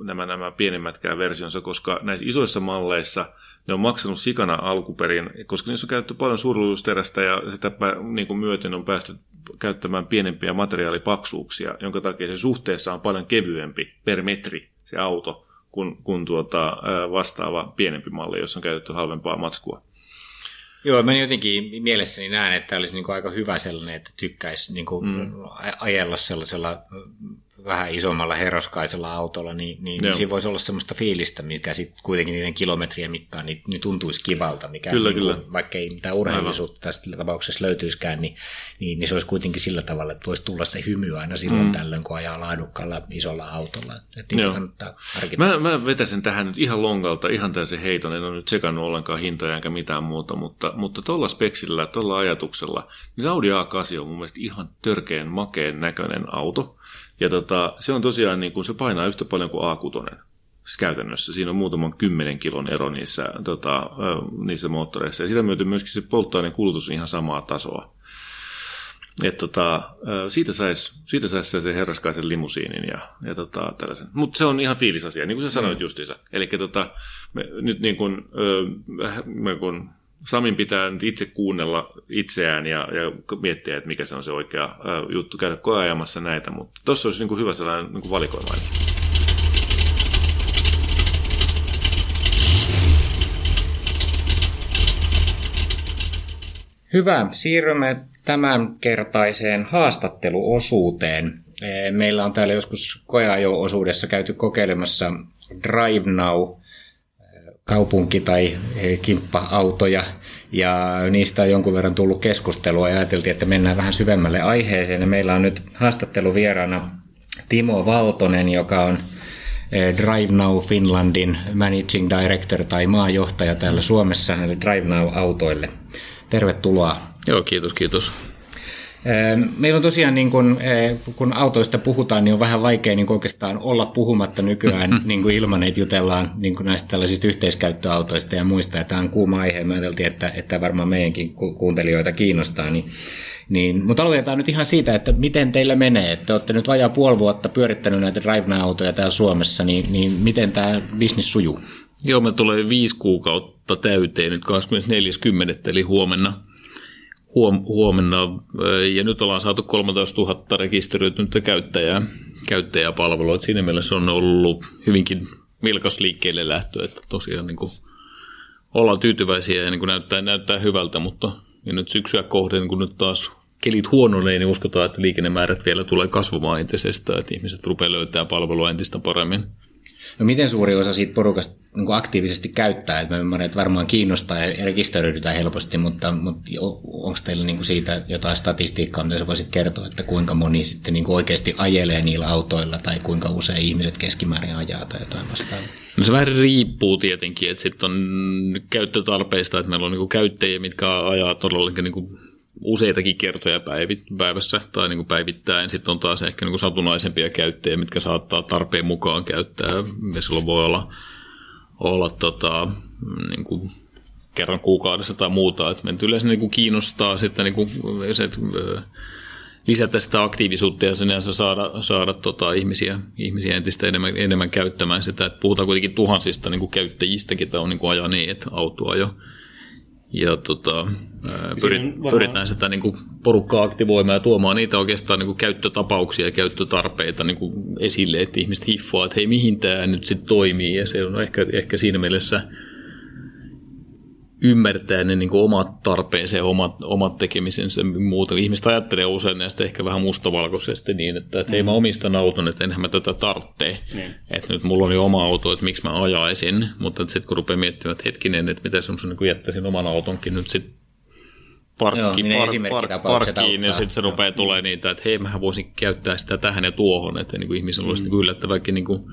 nämä, nämä pienemmätkään versionsa, koska näissä isoissa malleissa – ne on maksanut sikana alkuperin, koska niissä on käytetty paljon suuruusterästä ja sitä niin kuin myöten on päästy käyttämään pienempiä materiaalipaksuuksia, jonka takia se suhteessa on paljon kevyempi per metri se auto kuin, kuin tuota, vastaava pienempi malli, jossa on käytetty halvempaa matskua. Joo, mä jotenkin mielessäni näen, että olisi niin kuin aika hyvä sellainen, että tykkäisi niin kuin mm. ajella sellaisella vähän isommalla herroskaisella autolla, niin, niin Joo. siinä voisi olla semmoista fiilistä, mikä sitten kuitenkin niiden kilometrien mittaan niin, niin tuntuisi kivalta, mikä kyllä, niin kyllä. Vaikka ei mitään urheillisuutta tästä tapauksessa löytyiskään, niin, niin, niin se olisi kuitenkin sillä tavalla, että voisi tulla se hymy aina silloin mm. tällöin, kun ajaa laadukkaalla isolla autolla. Että mä, mä vetäisin tähän nyt ihan longalta, ihan täysin heiton, en ole nyt sekannut ollenkaan hintoja enkä mitään muuta, mutta, mutta tuolla speksillä, tuolla ajatuksella, niin Audi A8 on mun mielestä ihan törkeän makeen näköinen auto. Ja tota, se on tosiaan, niin kuin, se painaa yhtä paljon kuin A6. Siis käytännössä. Siinä on muutaman kymmenen kilon ero niissä, tota, niissä moottoreissa. Ja sitä myöten myöskin se polttoaineen kulutus on ihan samaa tasoa. Et tota, siitä saisi siitä sais se herraskaisen limusiinin ja, ja tota, tällaisen. Mutta se on ihan fiilisasia, niin kuin sä sanoit mm. justiinsa. Eli tota, me, nyt niin kuin, me kun Samin pitää nyt itse kuunnella itseään ja, ja miettiä, että mikä se on se oikea juttu, käydä koeajamassa näitä, mutta tuossa olisi niin kuin hyvä sellainen niin kuin valikoimainen. Hyvä. Siirrymme tämänkertaiseen haastatteluosuuteen. Meillä on täällä joskus koeajo-osuudessa käyty kokeilemassa Drive Now kaupunki- tai e, kimppa-autoja, ja niistä on jonkun verran tullut keskustelua, ja ajateltiin, että mennään vähän syvemmälle aiheeseen, ja meillä on nyt haastatteluvieraana Timo Valtonen, joka on e, Drive Now Finlandin managing director tai maajohtaja täällä Suomessa näille Drive Now-autoille. Tervetuloa. Joo, kiitos, kiitos. Meillä on tosiaan, niin kun, kun autoista puhutaan, niin on vähän vaikea niin oikeastaan olla puhumatta nykyään mm-hmm. niin kuin ilman, että jutellaan niin kuin näistä tällaisista yhteiskäyttöautoista ja muista. Ja tämä on kuuma aihe. Me ajateltiin, että, että varmaan meidänkin kuuntelijoita kiinnostaa. Niin, niin, mutta aloitetaan nyt ihan siitä, että miten teillä menee. Te olette nyt vajaa puoli vuotta pyörittänyt näitä Drive-autoja täällä Suomessa, niin, niin miten tämä bisnis sujuu? Joo, me tulee viisi kuukautta täyteen nyt 24.10. eli huomenna – huom, huomenna, ja nyt ollaan saatu 13 000 rekisteröitynyttä käyttäjää, käyttäjäpalvelua. Et siinä mielessä on ollut hyvinkin vilkas liikkeelle lähtö, että tosiaan niin kuin ollaan tyytyväisiä ja niin kuin näyttää, näyttää hyvältä, mutta ja nyt syksyä kohden, kun nyt taas kelit huononee, niin uskotaan, että liikennemäärät vielä tulee kasvamaan entisestään, että ihmiset rupeaa löytämään palvelua entistä paremmin. No miten suuri osa siitä porukasta niin aktiivisesti käyttää? Että mä ymmärrän, että varmaan kiinnostaa ja rekisteröidytään helposti, mutta, mutta onko teillä niin siitä jotain statistiikkaa, mitä sä voisit kertoa, että kuinka moni sitten niin oikeasti ajelee niillä autoilla tai kuinka usein ihmiset keskimäärin ajaa tai jotain vastaavaa? No se vähän riippuu tietenkin, että sitten on käyttötarpeista, että meillä on niin käyttäjiä, mitkä ajaa todellakin niin useitakin kertoja päivässä tai niin kuin päivittäin. Sitten on taas ehkä niin kuin satunnaisempia käyttäjiä, mitkä saattaa tarpeen mukaan käyttää. Ja silloin voi olla, olla tota, niin kuin kerran kuukaudessa tai muuta. Et yleensä niin kuin kiinnostaa sitten niin kuin se, lisätä sitä aktiivisuutta ja sinänsä saada, saada tota ihmisiä, ihmisiä entistä enemmän, enemmän käyttämään sitä. Et puhutaan kuitenkin tuhansista niin kuin käyttäjistä, ketä on niin kuin ajaneet autoa jo ja tota, pyrit, varmaan... pyritään sitä niin kuin porukkaa aktivoimaan ja tuomaan niitä oikeastaan niin kuin käyttötapauksia ja käyttötarpeita niin kuin esille, että ihmiset hiffoaa, että hei mihin tämä nyt sitten toimii. Ja se on ehkä, ehkä siinä mielessä ymmärtää ne niin kuin omat tarpeensa ja omat, omat tekemisensä muuta. Ihmiset ajattelee usein näistä ehkä vähän mustavalkoisesti niin, että, että hei mä omistan auton, että enhän mä tätä tarvitse. Mm. Että nyt mulla on jo oma auto, että miksi mä ajaisin. Mutta sitten kun rupeaa miettimään, että hetkinen, että miten se niin jättäisin oman autonkin nyt sitten parkkiin, Joo, niin par, par, parkkiin ja sitten se rupeaa tulee niitä, että hei, mähän voisin käyttää sitä tähän ja tuohon, että niin kuin ihmisillä olisi mm. niin yllättävänkin niin kuin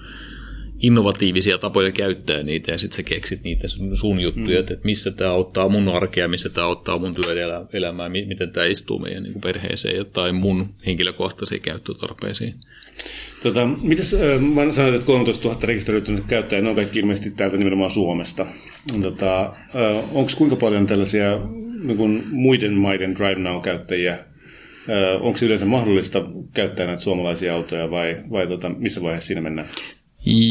innovatiivisia tapoja käyttää niitä ja sitten sä keksit niitä sun juttuja, mm. että missä tämä auttaa mun arkea, missä tämä auttaa mun työelämää, miten tämä istuu meidän niin kuin perheeseen tai mun henkilökohtaisiin käyttötarpeisiin. Tota, mitäs, mä sanoin, että 13 000 rekisteröitynyt käyttäjää, ne on kaikki ilmeisesti täältä nimenomaan Suomesta. Tota, Onko kuinka paljon tällaisia niin muiden maiden Drive Now-käyttäjiä onko yleensä mahdollista käyttää näitä suomalaisia autoja vai, vai tota, missä vaiheessa siinä mennään?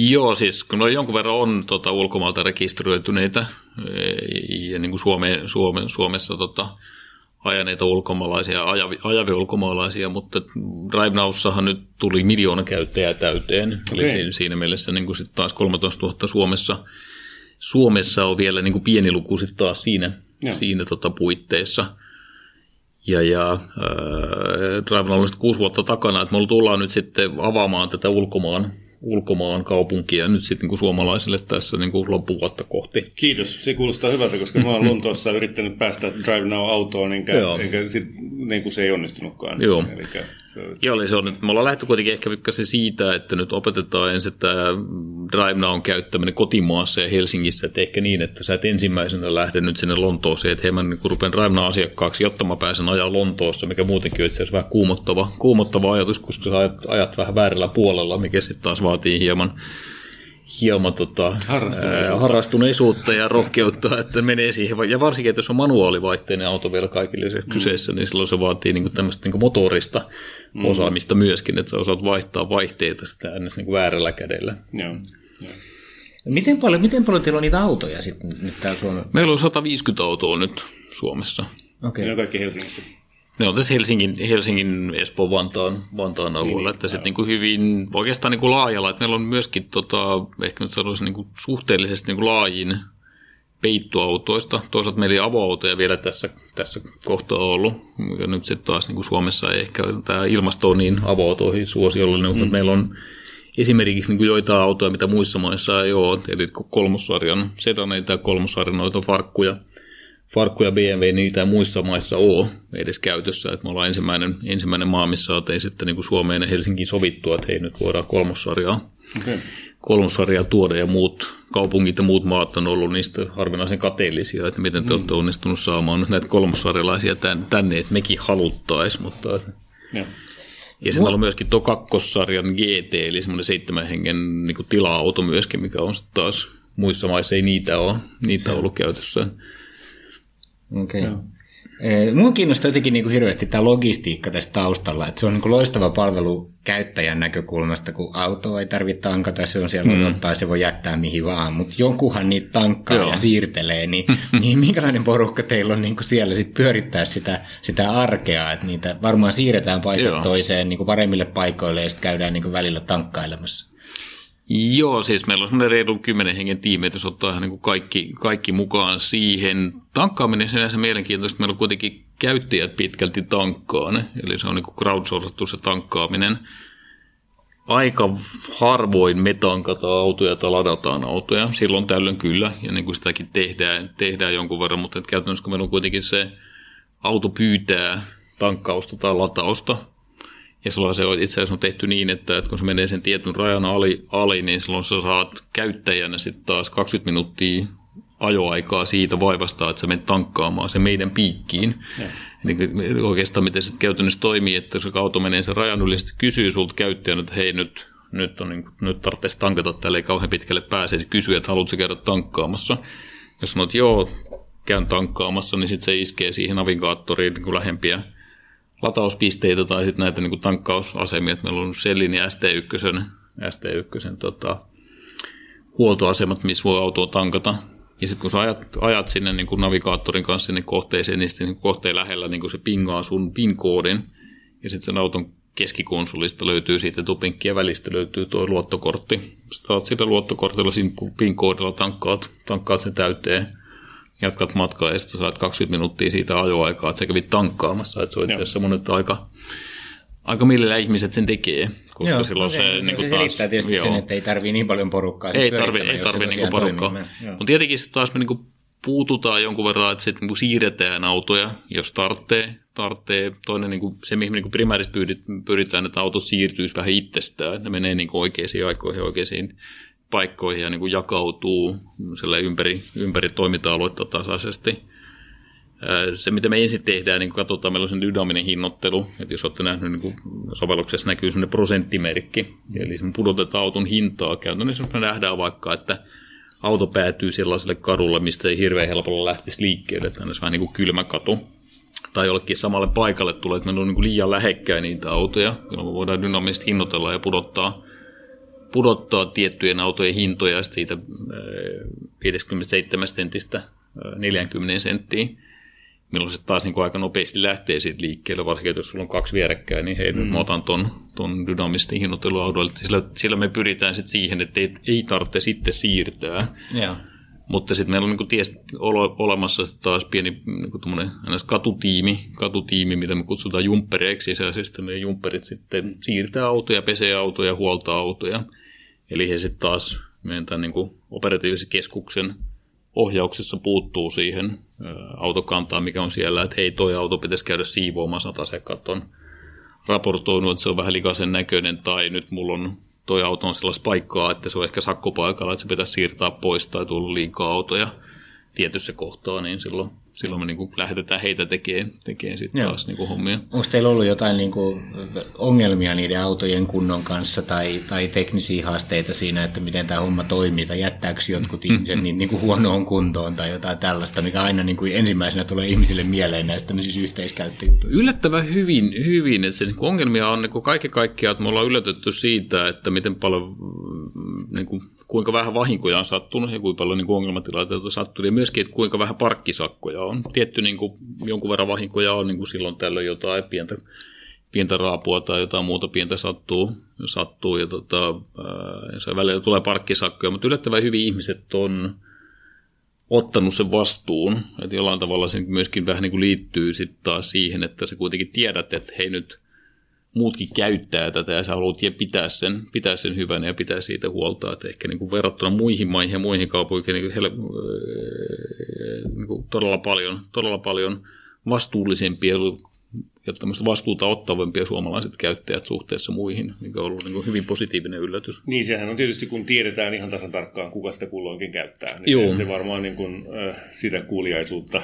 Joo, siis kun on jonkun verran on tota, ulkomailta rekisteröityneitä e, ja niin kuin Suome, Suome, Suomessa tota, ajaneita ulkomaalaisia, ajavi, ajavia ulkomaalaisia, mutta DriveNowssahan nyt tuli miljoona käyttäjää täyteen. Okay. Eli siinä mielessä niin kuin sit taas 13 000 Suomessa, Suomessa on vielä niin kuin pieni luku sit taas siinä, siinä tota, puitteissa. Ja, ja äh, DriveNow on kuusi vuotta takana, että me tullaan nyt sitten avaamaan tätä ulkomaan ulkomaan kaupunkia nyt sitten niin suomalaisille tässä niin kuin loppuvuotta kohti. Kiitos, se kuulostaa hyvältä, koska mä oon Lontoossa yrittänyt päästä Drive Now-autoon, enkä, enkä sit, niin kuin se ei onnistunutkaan. Joo. Elikkä Joo, se on me ollaan lähty kuitenkin ehkä pikkasen siitä, että nyt opetetaan ensin tämä Drive Now käyttäminen kotimaassa ja Helsingissä, että ehkä niin, että sä et ensimmäisenä lähde nyt sinne Lontooseen, että hieman niin rupean Drive Now asiakkaaksi, jotta mä pääsen ajaa Lontoossa, mikä muutenkin on itse asiassa vähän kuumottava, kuumottava ajatus, koska sä ajat, ajat vähän väärällä puolella, mikä sitten taas vaatii hieman hieman tota, harrastuneisuutta. Ää, harrastuneisuutta ja rohkeutta, että menee siihen. Ja varsinkin, että jos on manuaalivaihteinen auto vielä kaikille se mm. kyseessä, niin silloin se vaatii niin tämmöistä niin motorista mm. osaamista myöskin, että sä osaat vaihtaa vaihteita sitä ennäs niin väärällä kädellä. Joo. Joo. Miten paljon, miten paljon teillä on niitä autoja sitten nyt täällä Suomessa? Meillä on 150 autoa nyt Suomessa. Okay. Ne on kaikki Helsingissä. Ne on tässä Helsingin, Helsingin Espoon, Vantaan, Vantaan alueella, niin, että se niin hyvin oikeastaan niin kuin laajalla, että meillä on myöskin tota, ehkä nyt sanoisin niin kuin suhteellisesti niin kuin laajin peittoautoista. Toisaalta meillä ei avoautoja vielä tässä, tässä kohtaa ollut. Ja nyt sitten taas niin kuin Suomessa ei ehkä tämä ilmasto on niin avoautoihin suosiollinen, mm. mutta meillä on esimerkiksi niin kuin joitain autoja, mitä muissa maissa ei ole, eli kolmossarjan sedaneita ja kolmossarjan noita farkkuja, farkkuja BMW niitä muissa maissa ole edes käytössä. Että me ollaan ensimmäinen, ensimmäinen maa, missä saatiin sitten niin kuin Suomeen ja Helsinkiin sovittua, että hei nyt voidaan kolmossarjaa, okay. kolmossarjaa tuoda ja muut kaupungit ja muut maat on ollut niistä harvinaisen kateellisia, että miten te mm. olette onnistunut saamaan näitä kolmossarjalaisia tänne, että mekin haluttaisiin, mutta... Ja. Ja sitten on myöskin tuo kakkosarjan GT, eli semmoinen seitsemän hengen niin tila-auto myöskin, mikä on sitten taas muissa maissa ei niitä ole, niitä on ollut käytössä. Okei. Okay. Eh, Mua kiinnostaa jotenkin niin kuin hirveästi tämä logistiikka tässä taustalla, että se on niin kuin loistava palvelu käyttäjän näkökulmasta, kun auto ei tarvitse tankata, se on siellä mm. se voi jättää mihin vaan, mutta jonkunhan niitä tankkaa Joo. ja siirtelee, niin, niin minkälainen porukka teillä on niin kuin siellä sit pyörittää sitä, sitä arkea, että niitä varmaan siirretään paikasta toiseen niin kuin paremmille paikoille ja sitten käydään niin kuin välillä tankkailemassa. Joo, siis meillä on semmoinen reilu kymmenen hengen tiimi, jos ottaa ihan niin kaikki, kaikki mukaan siihen. Tankkaaminen sinänsä mielenkiintoista. Meillä on kuitenkin käyttäjät pitkälti tankkaan, eli se on niin kuin crowdsourcattu se tankkaaminen. aika harvoin me tankataan autoja tai ladataan autoja. Silloin tällöin kyllä, ja niin kuin sitäkin tehdään, tehdään jonkun verran, mutta käytännössä kun meillä on kuitenkin se auto pyytää tankkausta tai latausta, ja silloin se on itse asiassa on tehty niin, että, että kun se menee sen tietyn rajan ali, ali niin silloin sä saat käyttäjänä sitten taas 20 minuuttia ajoaikaa siitä vaivasta, että sä menet tankkaamaan se meidän piikkiin. Eli oikeastaan miten se käytännössä toimii, että se auto menee sen rajan yli, sitten kysyy sulta käyttäjänä, että hei nyt, nyt, on, niin kuin, nyt tarvitsisi tankata, tälle ei kauhean pitkälle pääse, se kysyy, että haluatko käydä tankkaamassa. Jos sanot joo, käyn tankkaamassa, niin sitten se iskee siihen navigaattoriin niin lähempiä latauspisteitä tai sitten näitä niin kuin tankkausasemia. Että meillä on Sellin ja ST1, ST1 tota, huoltoasemat, missä voi autoa tankata. Ja sitten kun sä ajat, ajat sinne niin kuin navigaattorin kanssa sinne kohteeseen, niin sitten niin kohteen lähellä niin kuin se pingaa sun PIN-koodin. Ja sitten sen auton keskikonsolista löytyy siitä tupinkkien välistä löytyy tuo luottokortti. Sitten olet sillä luottokortilla siinä PIN-koodilla tankkaat, tankkaat sen täyteen jatkat matkaa ja sitten saat 20 minuuttia siitä ajoaikaa, että sä kävit tankkaamassa. Että se on itse asiassa monet aika, aika millä ihmiset sen tekee. Koska joo, silloin se, se, se, niin kuin se taas, selittää tietysti joo. sen, että ei tarvii niin paljon porukkaa. Ei sit tarvi, pyörittämään, ei jos se tarvi tosiaan niinku porukkaa. Mutta tietenkin sitten taas me niinku puututaan jonkun verran, että sitten niinku siirretään autoja, jos tarvitsee. tarvitsee. Toinen niinku, se, mihin me niinku primäärisesti pyydit- pyritään, että autot siirtyisi vähän itsestään, että ne menee niinku oikeisiin aikoihin, oikeisiin paikkoihin ja niinku jakautuu sille ympäri, ympäri toiminta-aluetta tasaisesti. Se, mitä me ensin tehdään, niin katsotaan, meillä on sen dynaaminen hinnoittelu, että jos olette nähnyt, niin sovelluksessa näkyy sellainen prosenttimerkki, eli me pudotetaan auton hintaa käytännössä, jos me nähdään vaikka, että auto päätyy sellaiselle kadulle, mistä ei hirveän helpolla lähtisi liikkeelle, että olisi vähän niin kuin kylmä katu, tai jollekin samalle paikalle tulee, että meillä on niin kuin liian lähekkäin niitä autoja, jolloin me voidaan dynaamisesti hinnoitella ja pudottaa, pudottaa tiettyjen autojen hintoja ja siitä ää, 57 sentistä ää, 40 senttiin milloin se taas niin kuin aika nopeasti lähtee siitä liikkeelle, varsinkin jos sulla on kaksi vierekkäin, niin hei, mm. nyt mä otan ton, ton dynaamisesti hinnoitteluaudoille. Sillä, sillä me pyritään sitten siihen, että ei, ei tarvitse sitten siirtää. Joo. Mutta sitten meillä on niin ties, olemassa taas pieni niin kuin katutiimi, katutiimi, mitä me kutsutaan jumppereiksi. Ja sitten meidän jumpperit sitten siirtää autoja, pesee autoja, huoltaa autoja. Eli he sitten taas meidän tämän niin kuin operatiivisen keskuksen ohjauksessa puuttuu siihen autokantaan, mikä on siellä, että hei, toi auto pitäisi käydä siivoamassa, tasekat on raportoinut, että se on vähän likaisen näköinen, tai nyt mulla on toi auto on sellaista paikkaa, että se on ehkä sakkopaikalla, että se pitäisi siirtää pois tai tullut liikaa autoja tietyssä kohtaa, niin silloin, silloin me niin kuin lähdetään heitä tekemään, tekemään sitten Joo. taas niin kuin hommia. Onko teillä ollut jotain niin kuin, ongelmia niiden autojen kunnon kanssa tai, tai teknisiä haasteita siinä, että miten tämä homma toimii, tai jättääkö jotkut ihmiset niin, niin kuin huonoon kuntoon tai jotain tällaista, mikä aina niin kuin ensimmäisenä tulee ihmisille mieleen näistä tämmöisissä yhteiskäyttöjutuissa? Yllättävän hyvin, hyvin että se niin kuin ongelmia on niin kuin kaiken kaikkiaan, että me ollaan yllätetty siitä, että miten paljon, mm, niin kuin, kuinka vähän vahinkoja on sattunut ja kuinka paljon niin ongelmatilanteita on sattunut. Ja myöskin, että kuinka vähän parkkisakkoja on. Tietty niin kuin, jonkun verran vahinkoja on niin kuin silloin tällöin jotain pientä, pientä raapua tai jotain muuta pientä sattuu, sattuu ja, tota, ää, välillä tulee parkkisakkoja, mutta yllättävän hyvin ihmiset on ottanut sen vastuun, että jollain tavalla se myöskin vähän niin kuin liittyy sitten taas siihen, että sä kuitenkin tiedät, että hei nyt muutkin käyttää tätä ja sä haluat pitää sen, pitää sen hyvänä ja pitää siitä huolta, että ehkä niin kuin verrattuna muihin maihin ja muihin kaupunkiin niin kuin hel- niin kuin todella paljon, todella paljon vastuullisempia ja tämmöistä vastuuta ottavampia suomalaiset käyttäjät suhteessa muihin, mikä on ollut niin kuin hyvin positiivinen yllätys. Niin, sehän on tietysti, kun tiedetään ihan tasan tarkkaan, kuka sitä kulloinkin käyttää, niin Joo. se, varmaan niin kuin, sitä kuuliaisuutta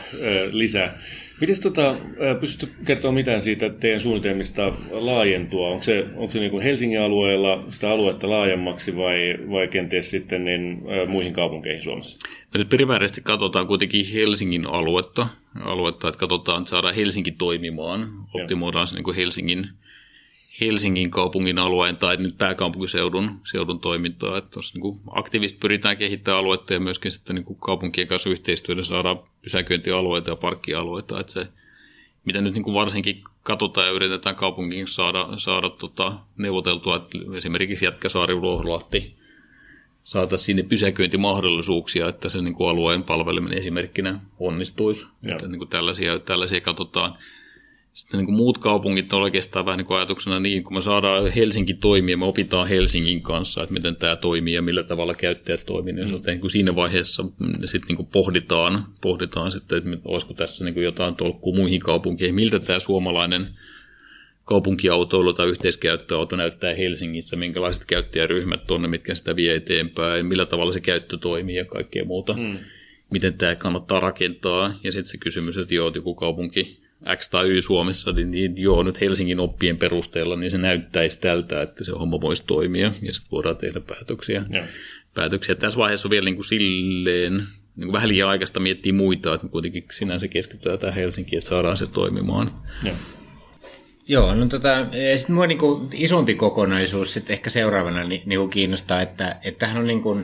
lisää. Miten tota, pystytkö kertoa mitään siitä teidän suunnitelmista laajentua? Onko se, onko se niin kuin Helsingin alueella sitä aluetta laajemmaksi vai, vai kenties sitten niin, muihin kaupunkeihin Suomessa? Me nyt primäärisesti katsotaan kuitenkin Helsingin aluetta, aluetta että katsotaan, että saadaan Helsinki toimimaan, optimoidaan se niin kuin Helsingin, Helsingin kaupungin alueen tai nyt pääkaupunkiseudun seudun toimintaa. Että tuossa niin aktiivisesti pyritään kehittämään aluetta ja myöskin sitten niin kaupunkien kanssa yhteistyötä saadaan pysäköintialueita ja parkkialueita. Että se, mitä nyt niin kuin varsinkin katsotaan ja yritetään kaupungin saada, saada tota, neuvoteltua, että esimerkiksi Jätkäsaari, Ruoholahti, saataisiin sinne pysäköintimahdollisuuksia, että se niin kuin alueen palveleminen esimerkkinä onnistuisi. Joo. Että niin kuin tällaisia, tällaisia katsotaan. Sitten niin kuin muut kaupungit on oikeastaan vähän niin kuin ajatuksena niin, kun me saadaan Helsinki toimia, me opitaan Helsingin kanssa, että miten tämä toimii ja millä tavalla käyttäjät toimii, niin, mm. niin kuin siinä vaiheessa sitten niin kuin pohditaan, pohditaan sitten, että olisiko tässä niin kuin jotain tolkkua muihin kaupunkeihin, miltä tämä suomalainen kaupunkiautoilu tai yhteiskäyttöauto näyttää Helsingissä, minkälaiset käyttäjäryhmät on mitkä sitä vie eteenpäin, millä tavalla se käyttö toimii ja kaikkea muuta. Mm. Miten tämä kannattaa rakentaa. Ja sitten se kysymys, että joo, joku kaupunki X tai Y Suomessa, niin, niin joo, nyt Helsingin oppien perusteella, niin se näyttäisi tältä, että se homma voisi toimia ja sitten voidaan tehdä päätöksiä. Ja. päätöksiä. Tässä vaiheessa on vielä niin kuin silleen, niin kuin vähän liian aikaista miettiä muita, että kuitenkin sinänsä keskitytään tähän Helsinkiin, että saadaan se toimimaan. Ja. Joo, no tota, sitten mua niinku isompi kokonaisuus sitten ehkä seuraavana ni, niinku kiinnostaa, että, että tämähän on niinku,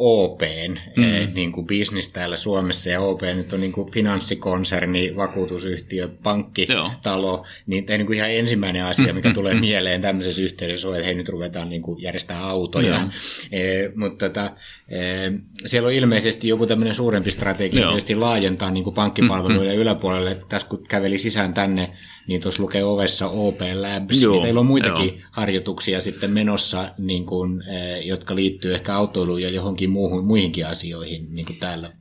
OPn mm. eh, niin kuin business täällä Suomessa, ja OP nyt on niin kuin finanssikonserni, vakuutusyhtiö, pankkitalo, Joo. niin tämä niin kuin ihan ensimmäinen asia, mikä tulee mieleen tämmöisessä yhteydessä on, että hei nyt ruvetaan niin kuin järjestää autoja. Eh, mutta tota, eh, siellä on ilmeisesti joku tämmöinen suurempi strategia tietysti laajentaa niin kuin pankkipalveluiden mm-hmm. yläpuolelle. Tässä kun käveli sisään tänne, niin tuossa lukee ovessa OP Labs. Joo, niin teillä on muitakin joo. harjoituksia sitten menossa, niin kuin, eh, jotka liittyy ehkä autoiluun ja johonkin muuhun, muihinkin asioihin niin kuin täällä.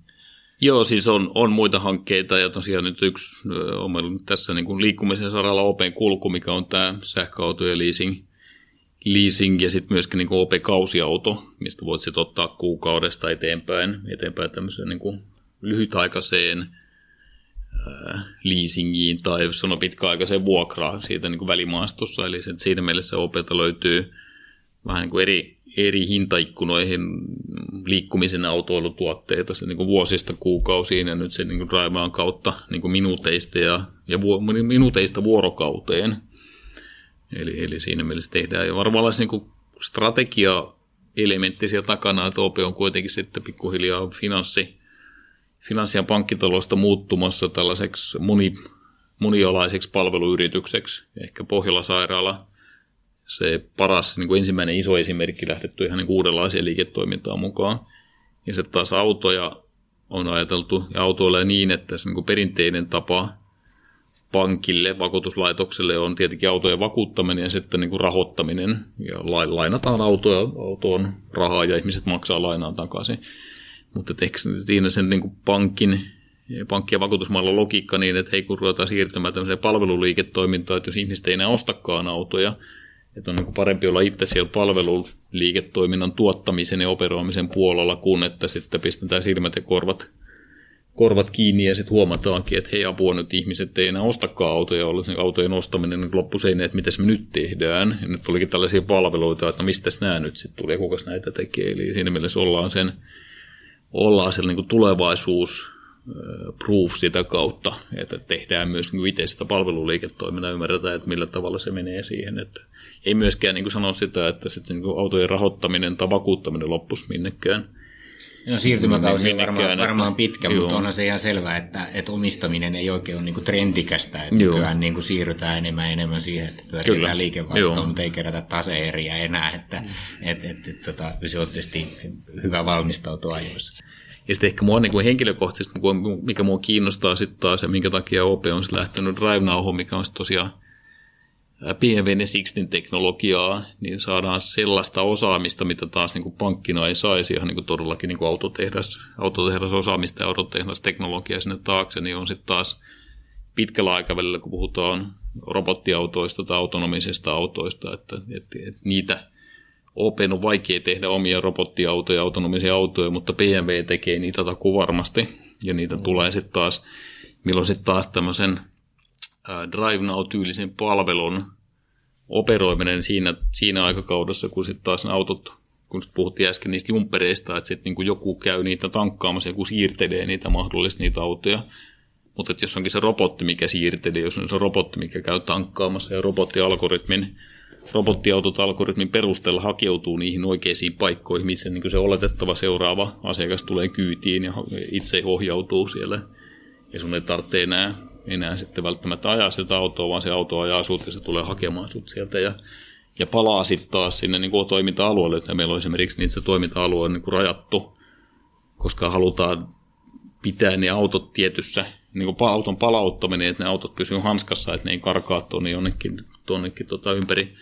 Joo, siis on, on muita hankkeita ja tosiaan nyt yksi on meillä tässä niin kuin liikkumisen saralla Open kulku, mikä on tämä sähköautojen leasing, leasing ja sitten myöskin niin OP-kausiauto, mistä voit sitten ottaa kuukaudesta eteenpäin, eteenpäin tämmöiseen niin kuin lyhytaikaiseen – leasingiin tai jos on pitkäaikaiseen vuokraan siitä niin kuin välimaastossa. Eli siinä mielessä OPta löytyy vähän niin kuin eri, eri hintaikkunoihin liikkumisen autoilutuotteita se niin kuin vuosista kuukausiin ja nyt se niin kuin kautta niin kuin minuuteista, ja, ja vu, minuuteista vuorokauteen. Eli, eli siinä mielessä tehdään. Ja varmaan niin kuin strategia elementti siellä takana, että OP on kuitenkin sitten pikkuhiljaa finanssi, finanssi- ja pankkitalosta muuttumassa tällaiseksi moni, monialaiseksi palveluyritykseksi. Ehkä Pohjola-sairaala, se paras niin kuin ensimmäinen iso esimerkki lähdetty ihan niin uudenlaiseen liiketoimintaan mukaan. Ja sitten taas autoja on ajateltu ja autoilla niin, että se niin kuin perinteinen tapa pankille, vakuutuslaitokselle on tietenkin autojen vakuuttaminen ja sitten niin kuin rahoittaminen. Ja lainataan autoja, autoon rahaa ja ihmiset maksaa lainaan takaisin. Mutta ehkä siinä sen niin pankin, pankki- ja vakuutusmaailman logiikka niin, että hei kun ruvetaan siirtymään tämmöiseen palveluliiketoimintaan, että jos ihmiset ei enää ostakaan autoja, että on niin parempi olla itse siellä palveluliiketoiminnan tuottamisen ja operoimisen puolella, kun että sitten pistetään silmät ja korvat, korvat kiinni ja sitten huomataankin, että hei apua nyt ihmiset ei enää ostakaan autoja, olla sen autojen ostaminen niin loppuseinä, että mitä me nyt tehdään. Ja nyt tulikin tällaisia palveluita, että no mistä nämä nyt sitten tulee, kuka näitä tekee. Eli siinä mielessä ollaan sen ollaan siellä niin tulevaisuus proof sitä kautta, että tehdään myös niin itse sitä palveluliiketoimintaa, ymmärretään, että millä tavalla se menee siihen. Että ei myöskään niin sano sitä, että sitten niin autojen rahoittaminen tai vakuuttaminen loppuisi minnekään. No siirtymäkausi on varmaan, varmaan pitkä, joo. mutta onhan se ihan selvää, että, että omistaminen ei oikein ole niin kuin trendikästä, että joo. nykyään niin kuin siirrytään enemmän ja enemmän siihen, että pyöritetään liikevaihtoa, mutta ei kerätä taseeriä enää, että mm. et, et, et, tota, se on tietysti hyvä valmistautua ajoissa. Ja sitten ehkä mua niin kuin henkilökohtaisesti, mikä mua kiinnostaa sitten taas ja minkä takia OP on lähtenyt Drive Now, mikä on tosiaan BMW 16-teknologiaa, niin saadaan sellaista osaamista, mitä taas niin kuin pankkina ei saisi, ihan niin kuin todellakin niin kuin autotehdas, autotehdas osaamista ja autotehdas teknologiaa sinne taakse, niin on sitten taas pitkällä aikavälillä, kun puhutaan robottiautoista tai autonomisista autoista, että, että, että niitä OP on vaikea tehdä omia robottiautoja, autonomisia autoja, mutta BMW tekee niitä takuu varmasti, ja niitä mm. tulee sitten taas, milloin sitten taas tämmöisen Drive Now-tyylisen palvelun operoiminen siinä, siinä aikakaudessa, kun sitten taas autot, kun puhuttiin äsken niistä jumpereista, että sitten niin joku käy niitä tankkaamassa, joku siirtelee niitä mahdollisesti niitä autoja, mutta jos onkin se robotti, mikä siirtelee, jos on se robotti, mikä käy tankkaamassa ja robottialgoritmin, robottiautot algoritmin perusteella hakeutuu niihin oikeisiin paikkoihin, missä niin se oletettava seuraava asiakas tulee kyytiin ja itse ohjautuu siellä. Ja sun ei tarvitse enää enää sitten välttämättä ajaa sitä autoa, vaan se auto ajaa sut ja se tulee hakemaan sut sieltä ja, ja palaa sitten taas sinne niin kuin toiminta-alueelle. Ja meillä on esimerkiksi niin se toiminta-alue on niin kuin rajattu, koska halutaan pitää ne autot tietyssä niin kuin auton palauttaminen, että ne autot pysyvät hanskassa, että ne ei karkaa tuonne jonnekin, tuonnekin tota ympäri,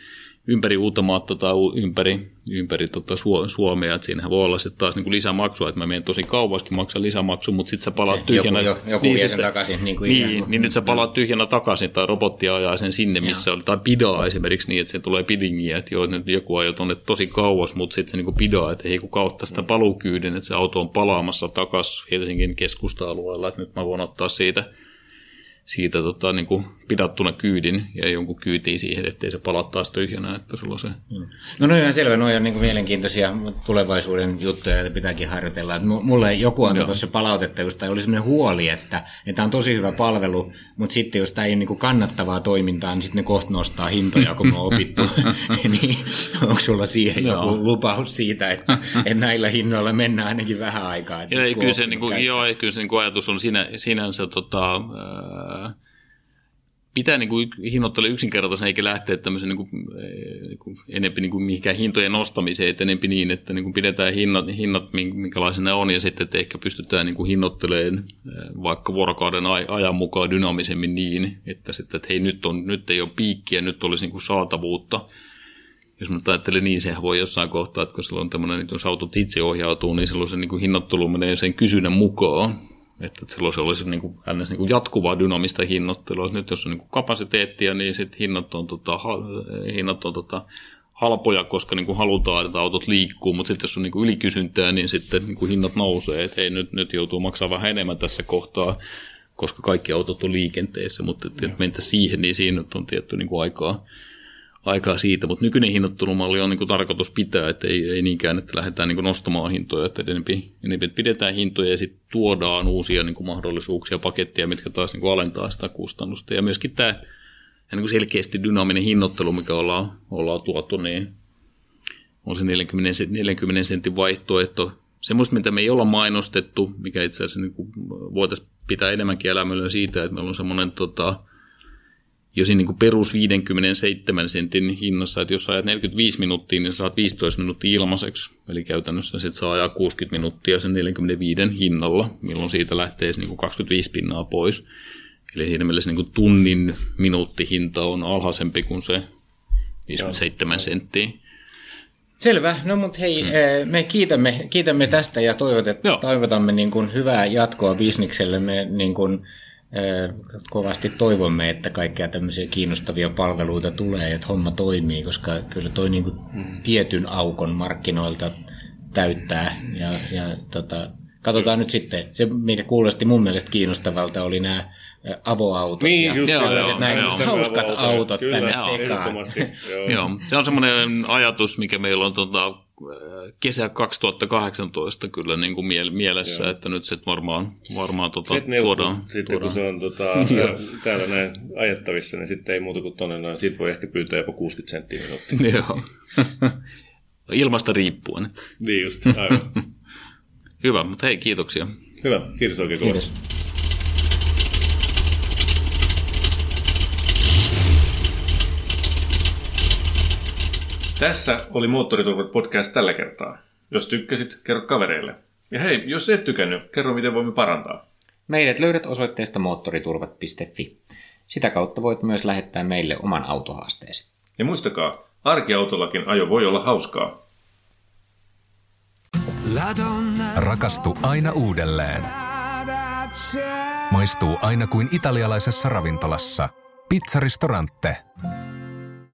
ympäri Uutamaata tai ympäri, ympäri tota Suomea, että siinähän voi olla sitten taas niin lisämaksua, että mä menen tosi kauaskin maksan lisämaksu, mutta sitten sä palaat se, tyhjänä. Joku, joku niin, vie sen takaisin. Niin, kuin niin, niin, nyt sä palaat tyhjänä takaisin tai robotti ajaa sen sinne, missä oli, tai pidaa esimerkiksi niin, että se tulee pidingiä, että joo, nyt joku ajoi tuonne tosi kauas, mutta sitten se niin pidaa, että ei kun kautta sitä paluukyydin, että se auto on palaamassa takaisin Helsingin keskusta-alueella, että nyt mä voin ottaa siitä – siitä tota, niin kuin pidattuna kyydin ja jonkun kyytiin siihen, ettei se palaa taas tyhjänä, että sulla se... Mm. No no ihan selvä, noin on niin kuin mielenkiintoisia tulevaisuuden juttuja, joita pitääkin harjoitella. Että mulle joku antoi tuossa palautetta, just, tai oli sellainen huoli, että, tämä on tosi hyvä palvelu, mutta sitten jos tämä ei ole niin kuin kannattavaa toimintaa, niin sitten ne kohta nostaa hintoja, kun on opittu. niin onko sulla siihen joku joo. lupaus siitä, että, että näillä hinnoilla mennään ainakin vähän aikaa? Joo, kyllä se, niin kuin, joo, kyllä se niin kuin ajatus on sinä, sinänsä tota, pitää niin kuin hinnoittele yksinkertaisen eikä lähteä tämmöisen niin kuin, niin kuin, enempi niin kuin mihinkään hintojen nostamiseen, että enempi niin, että niin kuin pidetään hinnat, hinnat minkälaisia ne on ja sitten, että ehkä pystytään niin kuin hinnoittelemaan vaikka vuorokauden ajan mukaan dynaamisemmin niin, että sitten, että hei nyt, on, nyt ei ole piikkiä, nyt olisi niin kuin saatavuutta. Jos mä ajattelen niin, sehän voi jossain kohtaa, että kun silloin tämmöinen, että jos autot itse ohjautuu, niin silloin se niin kuin hinnoittelu menee sen kysynnän mukaan että silloin se olisi niin kuin, niin kuin jatkuvaa dynamista hinnoittelua. Nyt jos on niin kuin kapasiteettia, niin sit hinnat on, tota, hinnat on tota, halpoja, koska niin kuin halutaan, että autot liikkuu, mutta sitten jos on niin kuin ylikysyntää, niin sitten niin kuin hinnat nousee, että hei, nyt, nyt joutuu maksaa vähän enemmän tässä kohtaa, koska kaikki autot on liikenteessä, mutta että, mentä siihen, niin siinä on tietty niin kuin aikaa, aikaa siitä, mutta nykyinen hinnoittelumalli on niin kuin tarkoitus pitää, että ei, ei niinkään, että lähdetään niin kuin nostamaan hintoja, että enempi, enempi pidetään hintoja ja sitten tuodaan uusia niin kuin mahdollisuuksia, paketteja, mitkä taas niin kuin alentaa sitä kustannusta. Ja myöskin tämä niin kuin selkeästi dynaaminen hinnoittelu, mikä ollaan, ollaan tuotu, niin on se 40, 40 sentin vaihtoehto. Semmoista, mitä me ei olla mainostettu, mikä itse asiassa niin voitaisiin pitää enemmänkin elämällä siitä, että meillä on semmoinen tota, jo siinä niin perus 57 sentin hinnassa, että jos ajat 45 minuuttia, niin saat 15 minuuttia ilmaiseksi. Eli käytännössä sit saa ajaa 60 minuuttia sen 45 hinnalla, milloin siitä lähtee niin kuin 25 pinnaa pois. Eli siinä mielessä niin kuin tunnin minuuttihinta on alhaisempi kuin se 57 Joo. senttiä. Selvä, no mutta hei, hmm. me kiitämme, kiitämme tästä ja toivotamme niin kuin hyvää jatkoa bisnikselle. Me niin kuin, kovasti toivomme, että kaikkia tämmöisiä kiinnostavia palveluita tulee, että homma toimii, koska kyllä toi niin kuin tietyn aukon markkinoilta täyttää. Ja, ja tota, katsotaan nyt sitten, se mikä kuulosti mun mielestä kiinnostavalta oli nämä avoautot niin, ja just joo, joo, näin joo, hauskat autot kyllä, tänne sekaan. joo. joo, se on semmoinen ajatus, mikä meillä on tota, kesä 2018 kyllä niin kuin mielessä, Joo. että nyt se varmaan, varmaan tuota, sitten tuodaan. Sitten tuodaan. kun se on tota, täällä näin ajettavissa, niin sitten ei muuta kuin tuonne noin. Sitten voi ehkä pyytää jopa 60 senttiä minuuttia. Joo. Ilmasta riippuen. Niin just, aivan. Hyvä, mutta hei, kiitoksia. Hyvä, kiitos oikein kovasti. Tässä oli Moottoriturvat podcast tällä kertaa. Jos tykkäsit, kerro kavereille. Ja hei, jos et tykännyt, kerro miten voimme parantaa. Meidät löydät osoitteesta moottoriturvat.fi. Sitä kautta voit myös lähettää meille oman autohaasteesi. Ja muistakaa, arkiautollakin ajo voi olla hauskaa. Rakastu aina uudelleen. Maistuu aina kuin italialaisessa ravintolassa. Pizzaristorante.